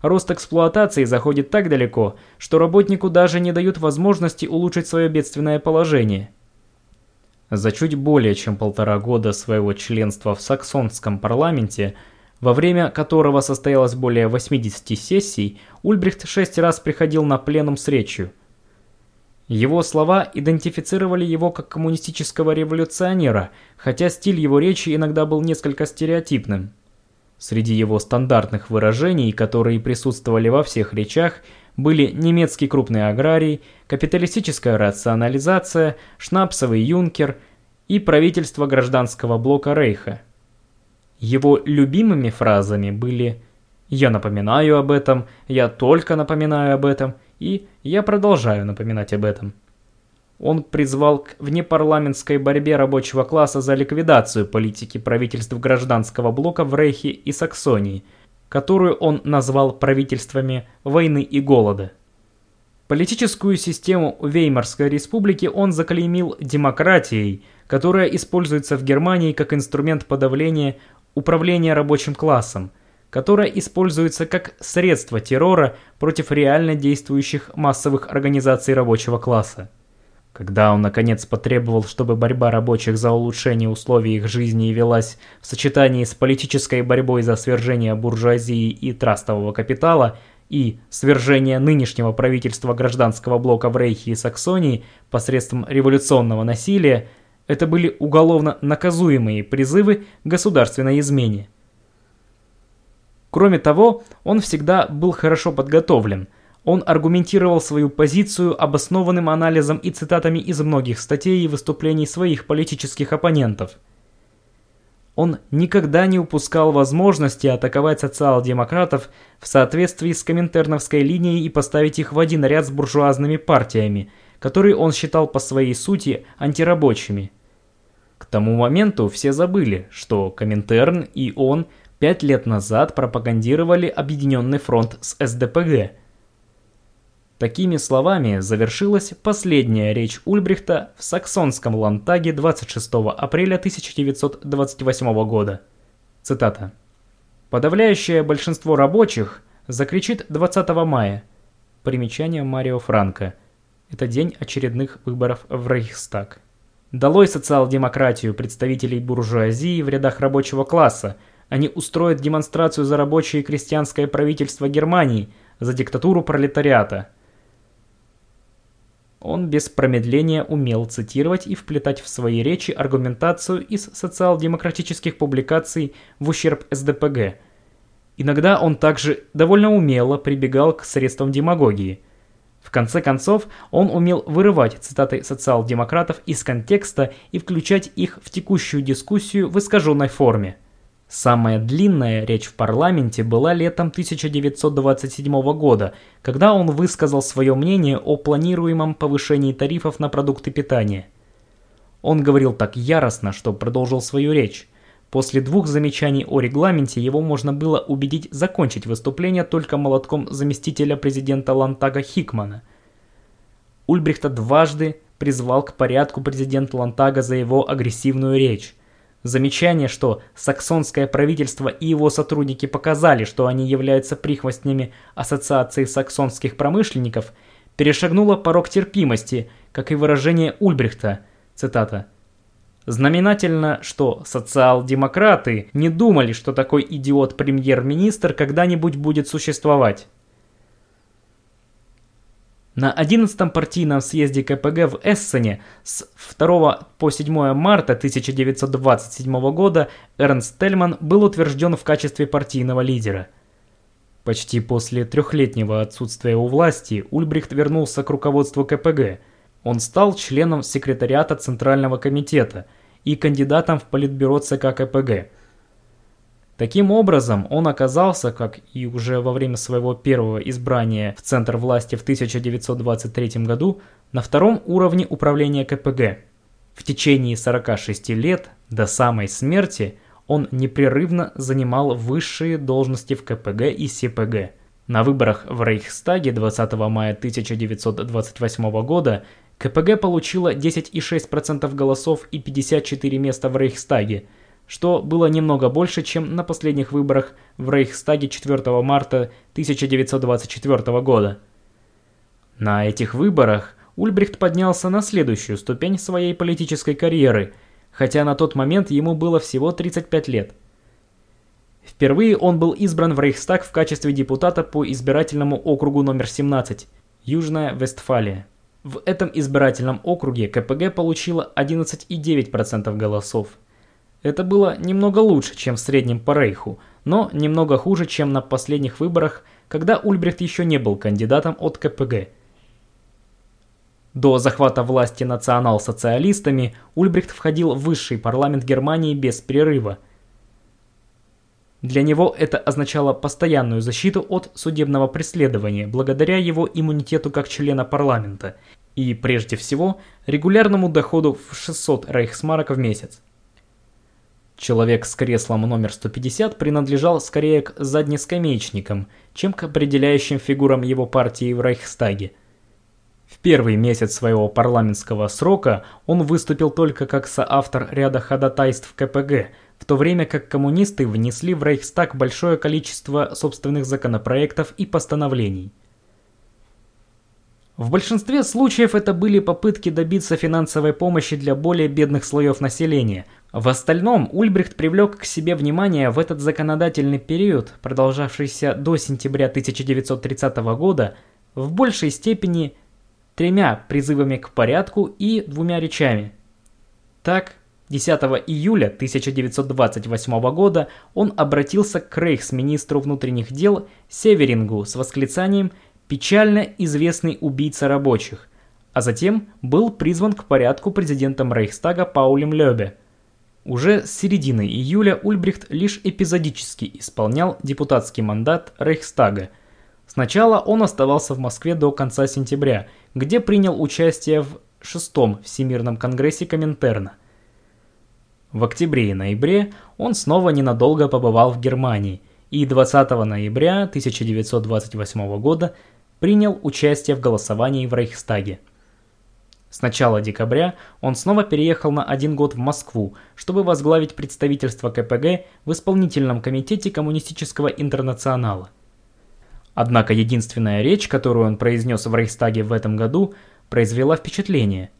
Рост эксплуатации заходит так далеко, что работнику даже не дают возможности улучшить свое бедственное положение. За чуть более чем полтора года своего членства в саксонском парламенте, во время которого состоялось более 80 сессий, Ульбрихт шесть раз приходил на пленум с речью. Его слова идентифицировали его как коммунистического революционера, хотя стиль его речи иногда был несколько стереотипным. Среди его стандартных выражений, которые присутствовали во всех речах, были немецкий крупный аграрий, капиталистическая рационализация, шнапсовый юнкер и правительство гражданского блока Рейха. Его любимыми фразами были «Я напоминаю об этом», «Я только напоминаю об этом» и «Я продолжаю напоминать об этом». Он призвал к внепарламентской борьбе рабочего класса за ликвидацию политики правительств гражданского блока в Рейхе и Саксонии – которую он назвал правительствами войны и голода. Политическую систему Веймарской республики он заклеймил демократией, которая используется в Германии как инструмент подавления управления рабочим классом, которая используется как средство террора против реально действующих массовых организаций рабочего класса. Когда он наконец потребовал, чтобы борьба рабочих за улучшение условий их жизни велась в сочетании с политической борьбой за свержение буржуазии и трастового капитала и свержение нынешнего правительства гражданского блока в Рейхе и Саксонии посредством революционного насилия, это были уголовно наказуемые призывы к государственной измене. Кроме того, он всегда был хорошо подготовлен – он аргументировал свою позицию обоснованным анализом и цитатами из многих статей и выступлений своих политических оппонентов. Он никогда не упускал возможности атаковать социал-демократов в соответствии с коминтерновской линией и поставить их в один ряд с буржуазными партиями, которые он считал по своей сути антирабочими. К тому моменту все забыли, что Коминтерн и он пять лет назад пропагандировали объединенный фронт с СДПГ – Такими словами завершилась последняя речь Ульбрихта в саксонском Лантаге 26 апреля 1928 года. Цитата. «Подавляющее большинство рабочих закричит 20 мая. Примечание Марио Франко. Это день очередных выборов в Рейхстаг. Долой социал-демократию представителей буржуазии в рядах рабочего класса. Они устроят демонстрацию за рабочее и крестьянское правительство Германии, за диктатуру пролетариата. Он без промедления умел цитировать и вплетать в свои речи аргументацию из социал-демократических публикаций в ущерб СДПГ. Иногда он также довольно умело прибегал к средствам демагогии. В конце концов, он умел вырывать цитаты социал-демократов из контекста и включать их в текущую дискуссию в искаженной форме. Самая длинная речь в парламенте была летом 1927 года, когда он высказал свое мнение о планируемом повышении тарифов на продукты питания. Он говорил так яростно, что продолжил свою речь. После двух замечаний о регламенте его можно было убедить закончить выступление только молотком заместителя президента Лантага Хикмана. Ульбрихта дважды призвал к порядку президент Лантага за его агрессивную речь. Замечание, что саксонское правительство и его сотрудники показали, что они являются прихвостнями Ассоциации саксонских промышленников, перешагнуло порог терпимости, как и выражение Ульбрихта, цитата, Знаменательно, что социал-демократы не думали, что такой идиот-премьер-министр когда-нибудь будет существовать. На 11-м партийном съезде КПГ в Эссене с 2 по 7 марта 1927 года Эрнст Тельман был утвержден в качестве партийного лидера. Почти после трехлетнего отсутствия у власти Ульбрихт вернулся к руководству КПГ. Он стал членом секретариата Центрального комитета и кандидатом в политбюро ЦК КПГ – Таким образом, он оказался, как и уже во время своего первого избрания в центр власти в 1923 году, на втором уровне управления КПГ. В течение 46 лет, до самой смерти, он непрерывно занимал высшие должности в КПГ и СПГ. На выборах в Рейхстаге 20 мая 1928 года КПГ получила 10,6% голосов и 54 места в Рейхстаге – что было немного больше, чем на последних выборах в Рейхстаге 4 марта 1924 года. На этих выборах Ульбрихт поднялся на следующую ступень своей политической карьеры, хотя на тот момент ему было всего 35 лет. Впервые он был избран в Рейхстаг в качестве депутата по избирательному округу номер 17, Южная Вестфалия. В этом избирательном округе КПГ получила 11,9% голосов. Это было немного лучше, чем в среднем по Рейху, но немного хуже, чем на последних выборах, когда Ульбрихт еще не был кандидатом от КПГ. До захвата власти национал-социалистами Ульбрихт входил в высший парламент Германии без перерыва. Для него это означало постоянную защиту от судебного преследования благодаря его иммунитету как члена парламента и, прежде всего, регулярному доходу в 600 рейхсмарок в месяц. Человек с креслом номер 150 принадлежал скорее к заднескамеечникам, чем к определяющим фигурам его партии в Рейхстаге. В первый месяц своего парламентского срока он выступил только как соавтор ряда ходатайств КПГ, в то время как коммунисты внесли в Рейхстаг большое количество собственных законопроектов и постановлений. В большинстве случаев это были попытки добиться финансовой помощи для более бедных слоев населения. В остальном Ульбрихт привлек к себе внимание в этот законодательный период, продолжавшийся до сентября 1930 года, в большей степени тремя призывами к порядку и двумя речами. Так, 10 июля 1928 года он обратился к рейхсминистру внутренних дел Северингу с восклицанием печально известный убийца рабочих, а затем был призван к порядку президентом Рейхстага Паулем Лёбе. Уже с середины июля Ульбрихт лишь эпизодически исполнял депутатский мандат Рейхстага. Сначала он оставался в Москве до конца сентября, где принял участие в шестом Всемирном конгрессе Коминтерна. В октябре и ноябре он снова ненадолго побывал в Германии и 20 ноября 1928 года принял участие в голосовании в Рейхстаге. С начала декабря он снова переехал на один год в Москву, чтобы возглавить представительство КПГ в исполнительном комитете Коммунистического интернационала. Однако единственная речь, которую он произнес в Рейхстаге в этом году, произвела впечатление.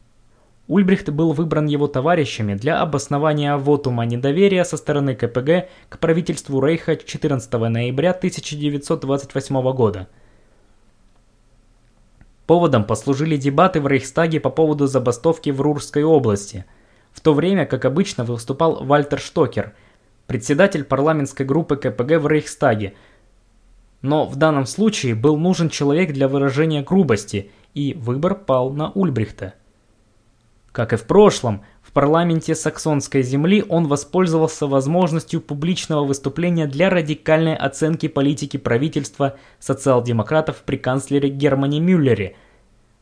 Ульбрихт был выбран его товарищами для обоснования вотума недоверия со стороны КПГ к правительству Рейха 14 ноября 1928 года – Поводом послужили дебаты в Рейхстаге по поводу забастовки в Рурской области. В то время, как обычно, выступал Вальтер Штокер, председатель парламентской группы КПГ в Рейхстаге. Но в данном случае был нужен человек для выражения грубости, и выбор пал на Ульбрихта. Как и в прошлом, в парламенте саксонской земли он воспользовался возможностью публичного выступления для радикальной оценки политики правительства социал-демократов при канцлере Германе Мюллере.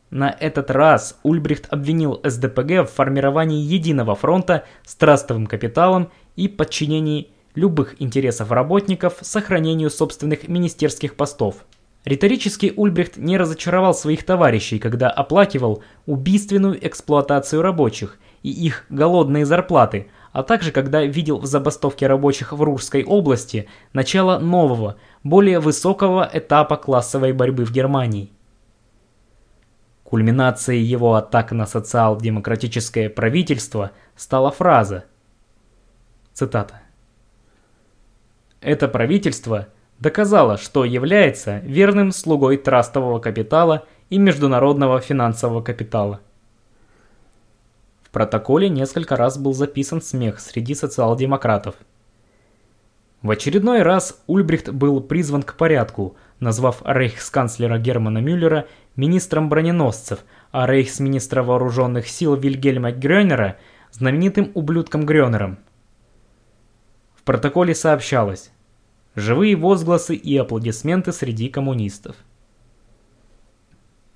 На этот раз Ульбрихт обвинил СДПГ в формировании единого фронта с трастовым капиталом и подчинении любых интересов работников сохранению собственных министерских постов. Риторически Ульбрихт не разочаровал своих товарищей, когда оплакивал убийственную эксплуатацию рабочих и их голодные зарплаты, а также когда видел в забастовке рабочих в Рурской области начало нового, более высокого этапа классовой борьбы в Германии. Кульминацией его атак на социал-демократическое правительство стала фраза. Цитата. Это правительство доказало, что является верным слугой трастового капитала и международного финансового капитала. В протоколе несколько раз был записан смех среди социал-демократов. В очередной раз Ульбрихт был призван к порядку, назвав рейхсканцлера Германа Мюллера министром броненосцев, а рейхсминистра вооруженных сил Вильгельма Грёнера знаменитым ублюдком Грёнером. В протоколе сообщалось, живые возгласы и аплодисменты среди коммунистов.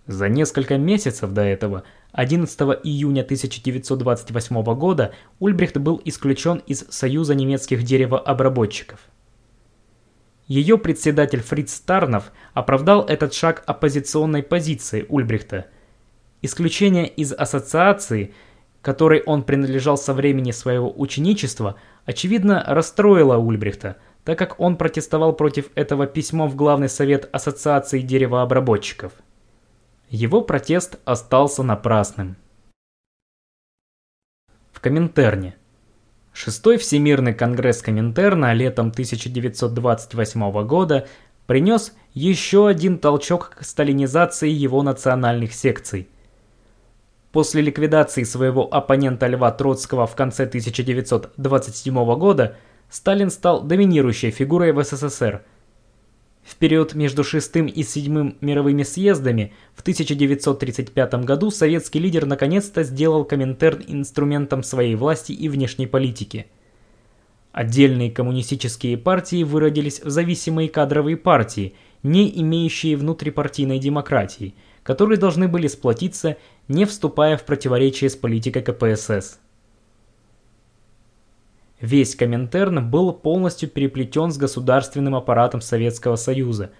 За несколько месяцев до этого, 11 июня 1928 года, Ульбрихт был исключен из Союза немецких деревообработчиков. Ее председатель Фриц Тарнов оправдал этот шаг оппозиционной позиции Ульбрихта. Исключение из ассоциации, которой он принадлежал со времени своего ученичества, очевидно расстроило Ульбрихта – так как он протестовал против этого письмом в Главный совет Ассоциации деревообработчиков. Его протест остался напрасным. В Коминтерне. Шестой Всемирный конгресс Коминтерна летом 1928 года принес еще один толчок к сталинизации его национальных секций. После ликвидации своего оппонента Льва Троцкого в конце 1927 года – Сталин стал доминирующей фигурой в СССР. В период между шестым и седьмым мировыми съездами в 1935 году советский лидер наконец-то сделал Коминтерн инструментом своей власти и внешней политики. Отдельные коммунистические партии выродились в зависимые кадровые партии, не имеющие внутрипартийной демократии, которые должны были сплотиться, не вступая в противоречие с политикой КПСС. Весь Коминтерн был полностью переплетен с государственным аппаратом Советского Союза.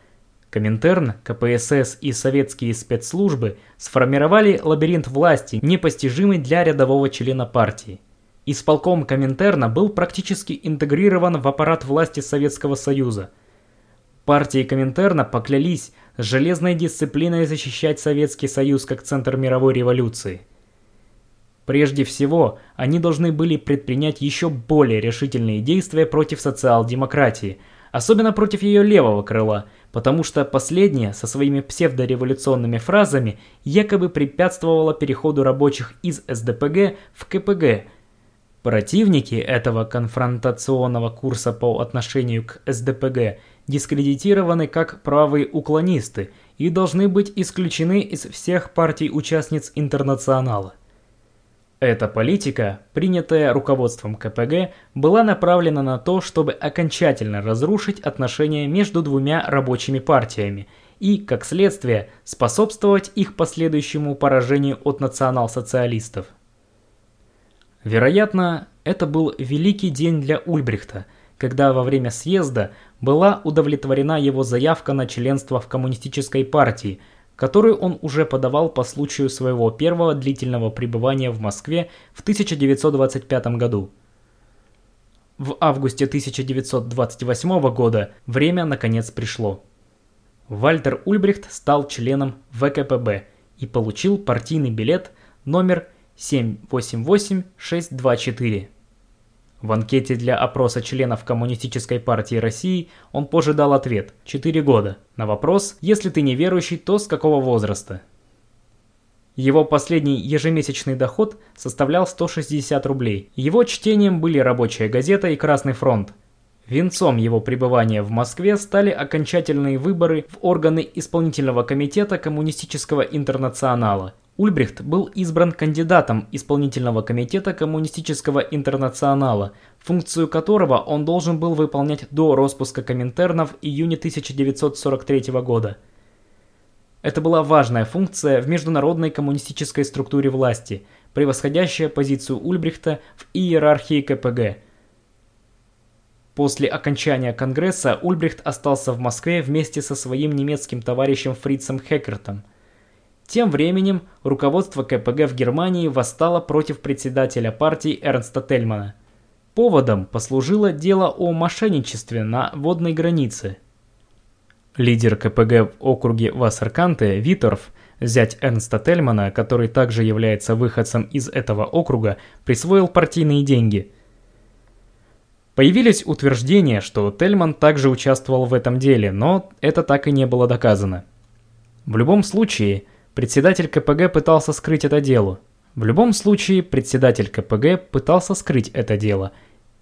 Коминтерн, КПСС и советские спецслужбы сформировали лабиринт власти, непостижимый для рядового члена партии. Исполком Коминтерна был практически интегрирован в аппарат власти Советского Союза. Партии Коминтерна поклялись с железной дисциплиной защищать Советский Союз как центр мировой революции. Прежде всего, они должны были предпринять еще более решительные действия против социал-демократии, особенно против ее левого крыла, потому что последняя со своими псевдореволюционными фразами якобы препятствовала переходу рабочих из СДПГ в КПГ. Противники этого конфронтационного курса по отношению к СДПГ дискредитированы как правые уклонисты и должны быть исключены из всех партий-участниц интернационала. Эта политика, принятая руководством КПГ, была направлена на то, чтобы окончательно разрушить отношения между двумя рабочими партиями и, как следствие, способствовать их последующему поражению от национал-социалистов. Вероятно, это был великий день для Ульбрихта, когда во время съезда была удовлетворена его заявка на членство в коммунистической партии – которую он уже подавал по случаю своего первого длительного пребывания в Москве в 1925 году. В августе 1928 года время наконец пришло. Вальтер Ульбрихт стал членом ВКПБ и получил партийный билет номер 788624. В анкете для опроса членов Коммунистической партии России он позже дал ответ – 4 года. На вопрос «Если ты неверующий, то с какого возраста?» Его последний ежемесячный доход составлял 160 рублей. Его чтением были «Рабочая газета» и «Красный фронт». Венцом его пребывания в Москве стали окончательные выборы в органы исполнительного комитета Коммунистического интернационала. Ульбрихт был избран кандидатом исполнительного комитета Коммунистического интернационала, функцию которого он должен был выполнять до распуска Коминтерна в июне 1943 года. Это была важная функция в международной коммунистической структуре власти, превосходящая позицию Ульбрихта в иерархии КПГ. После окончания Конгресса Ульбрихт остался в Москве вместе со своим немецким товарищем Фрицем Хеккертом – тем временем руководство КПГ в Германии восстало против председателя партии Эрнста Тельмана. Поводом послужило дело о мошенничестве на водной границе. Лидер КПГ в округе Вассерканте Виторф, зять Эрнста Тельмана, который также является выходцем из этого округа, присвоил партийные деньги. Появились утверждения, что Тельман также участвовал в этом деле, но это так и не было доказано. В любом случае, Председатель КПГ пытался скрыть это дело. В любом случае, председатель КПГ пытался скрыть это дело.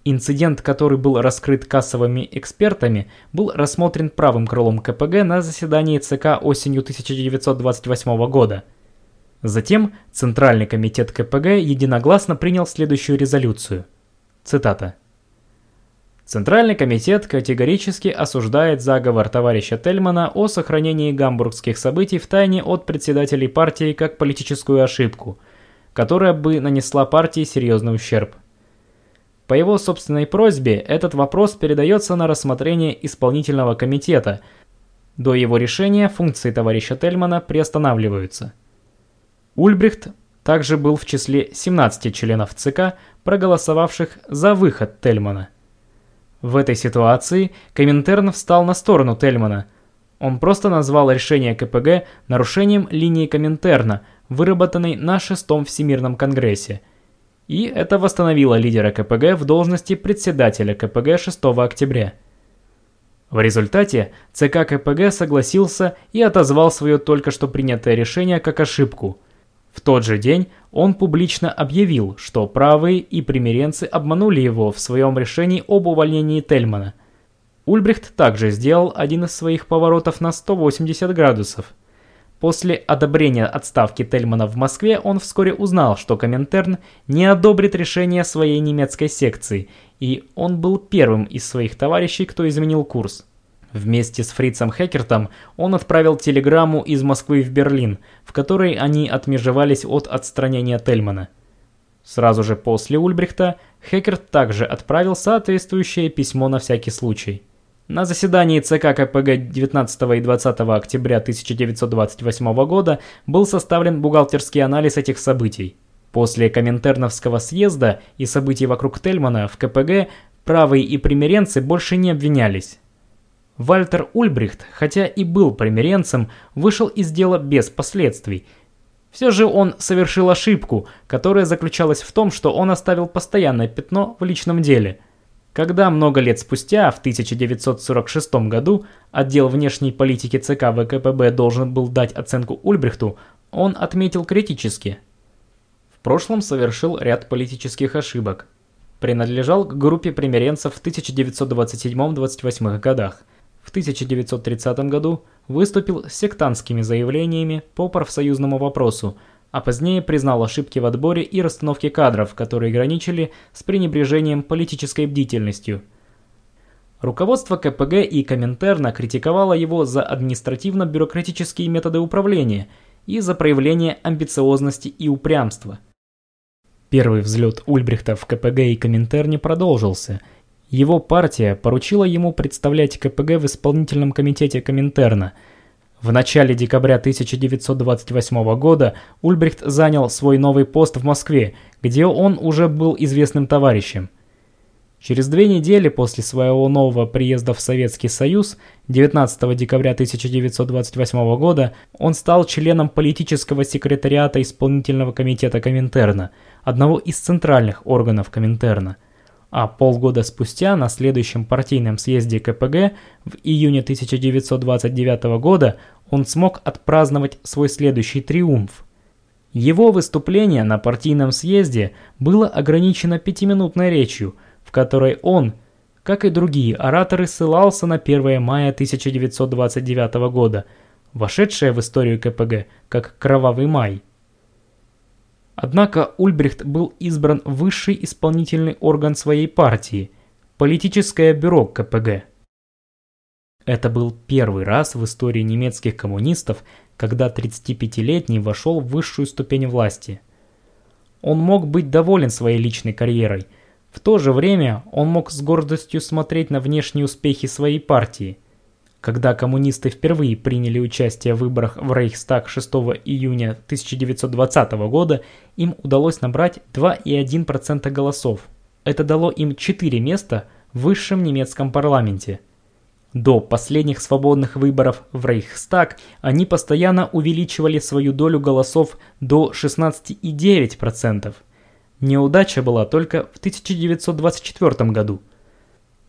Инцидент, который был раскрыт кассовыми экспертами, был рассмотрен правым крылом КПГ на заседании ЦК осенью 1928 года. Затем Центральный комитет КПГ единогласно принял следующую резолюцию. Цитата. Центральный комитет категорически осуждает заговор товарища Тельмана о сохранении гамбургских событий в тайне от председателей партии как политическую ошибку, которая бы нанесла партии серьезный ущерб. По его собственной просьбе этот вопрос передается на рассмотрение исполнительного комитета. До его решения функции товарища Тельмана приостанавливаются. Ульбрихт также был в числе 17 членов ЦК, проголосовавших за выход Тельмана. В этой ситуации Коминтерн встал на сторону Тельмана. Он просто назвал решение КПГ нарушением линии Коминтерна, выработанной на шестом Всемирном Конгрессе. И это восстановило лидера КПГ в должности председателя КПГ 6 октября. В результате ЦК КПГ согласился и отозвал свое только что принятое решение как ошибку – в тот же день он публично объявил, что правые и примиренцы обманули его в своем решении об увольнении Тельмана. Ульбрихт также сделал один из своих поворотов на 180 градусов. После одобрения отставки Тельмана в Москве он вскоре узнал, что Коминтерн не одобрит решение своей немецкой секции, и он был первым из своих товарищей, кто изменил курс. Вместе с Фрицем Хекертом он отправил телеграмму из Москвы в Берлин, в которой они отмежевались от отстранения Тельмана. Сразу же после Ульбрихта Хекерт также отправил соответствующее письмо на всякий случай. На заседании ЦК КПГ 19 и 20 октября 1928 года был составлен бухгалтерский анализ этих событий. После Коминтерновского съезда и событий вокруг Тельмана в КПГ правые и примиренцы больше не обвинялись. Вальтер Ульбрихт, хотя и был примиренцем, вышел из дела без последствий. Все же он совершил ошибку, которая заключалась в том, что он оставил постоянное пятно в личном деле. Когда много лет спустя, в 1946 году, отдел внешней политики ЦК ВКПБ должен был дать оценку Ульбрихту, он отметил критически. В прошлом совершил ряд политических ошибок. Принадлежал к группе примиренцев в 1927-28 годах – в 1930 году выступил с сектантскими заявлениями по профсоюзному вопросу, а позднее признал ошибки в отборе и расстановке кадров, которые граничили с пренебрежением политической бдительностью. Руководство КПГ и Коминтерна критиковало его за административно-бюрократические методы управления и за проявление амбициозности и упрямства. Первый взлет Ульбрихта в КПГ и Коминтерне продолжился. Его партия поручила ему представлять КПГ в исполнительном комитете Коминтерна – в начале декабря 1928 года Ульбрихт занял свой новый пост в Москве, где он уже был известным товарищем. Через две недели после своего нового приезда в Советский Союз, 19 декабря 1928 года, он стал членом политического секретариата исполнительного комитета Коминтерна, одного из центральных органов Коминтерна – а полгода спустя на следующем партийном съезде КПГ в июне 1929 года он смог отпраздновать свой следующий триумф. Его выступление на партийном съезде было ограничено пятиминутной речью, в которой он, как и другие ораторы, ссылался на 1 мая 1929 года, вошедшее в историю КПГ как «Кровавый май». Однако Ульбрихт был избран высший исполнительный орган своей партии – политическое бюро КПГ. Это был первый раз в истории немецких коммунистов, когда 35-летний вошел в высшую ступень власти. Он мог быть доволен своей личной карьерой. В то же время он мог с гордостью смотреть на внешние успехи своей партии – когда коммунисты впервые приняли участие в выборах в Рейхстаг 6 июня 1920 года, им удалось набрать 2,1% голосов. Это дало им 4 места в высшем немецком парламенте. До последних свободных выборов в Рейхстаг они постоянно увеличивали свою долю голосов до 16,9%. Неудача была только в 1924 году –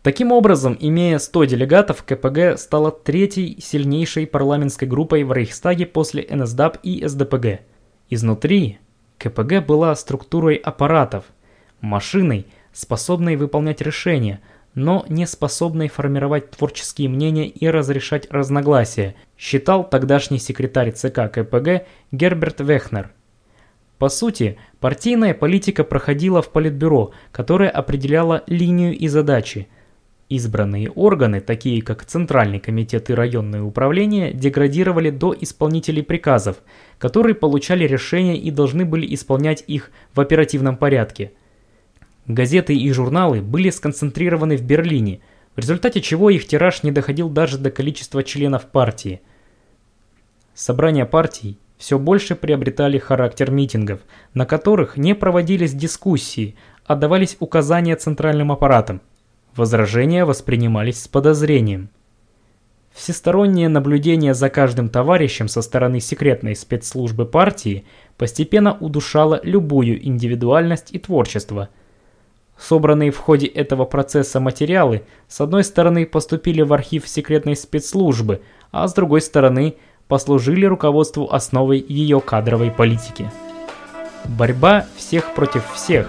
Таким образом, имея 100 делегатов, КПГ стала третьей сильнейшей парламентской группой в Рейхстаге после НСДАП и СДПГ. Изнутри КПГ была структурой аппаратов, машиной, способной выполнять решения, но не способной формировать творческие мнения и разрешать разногласия, считал тогдашний секретарь ЦК КПГ Герберт Вехнер. По сути, партийная политика проходила в Политбюро, которое определяло линию и задачи – Избранные органы, такие как Центральный комитет и районное управление, деградировали до исполнителей приказов, которые получали решения и должны были исполнять их в оперативном порядке. Газеты и журналы были сконцентрированы в Берлине, в результате чего их тираж не доходил даже до количества членов партии. Собрания партий все больше приобретали характер митингов, на которых не проводились дискуссии, а давались указания центральным аппаратам. Возражения воспринимались с подозрением. Всестороннее наблюдение за каждым товарищем со стороны секретной спецслужбы партии постепенно удушало любую индивидуальность и творчество. Собранные в ходе этого процесса материалы с одной стороны поступили в архив секретной спецслужбы, а с другой стороны послужили руководству основой ее кадровой политики. Борьба всех против всех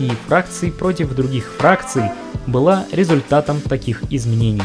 и фракций против других фракций – была результатом таких изменений.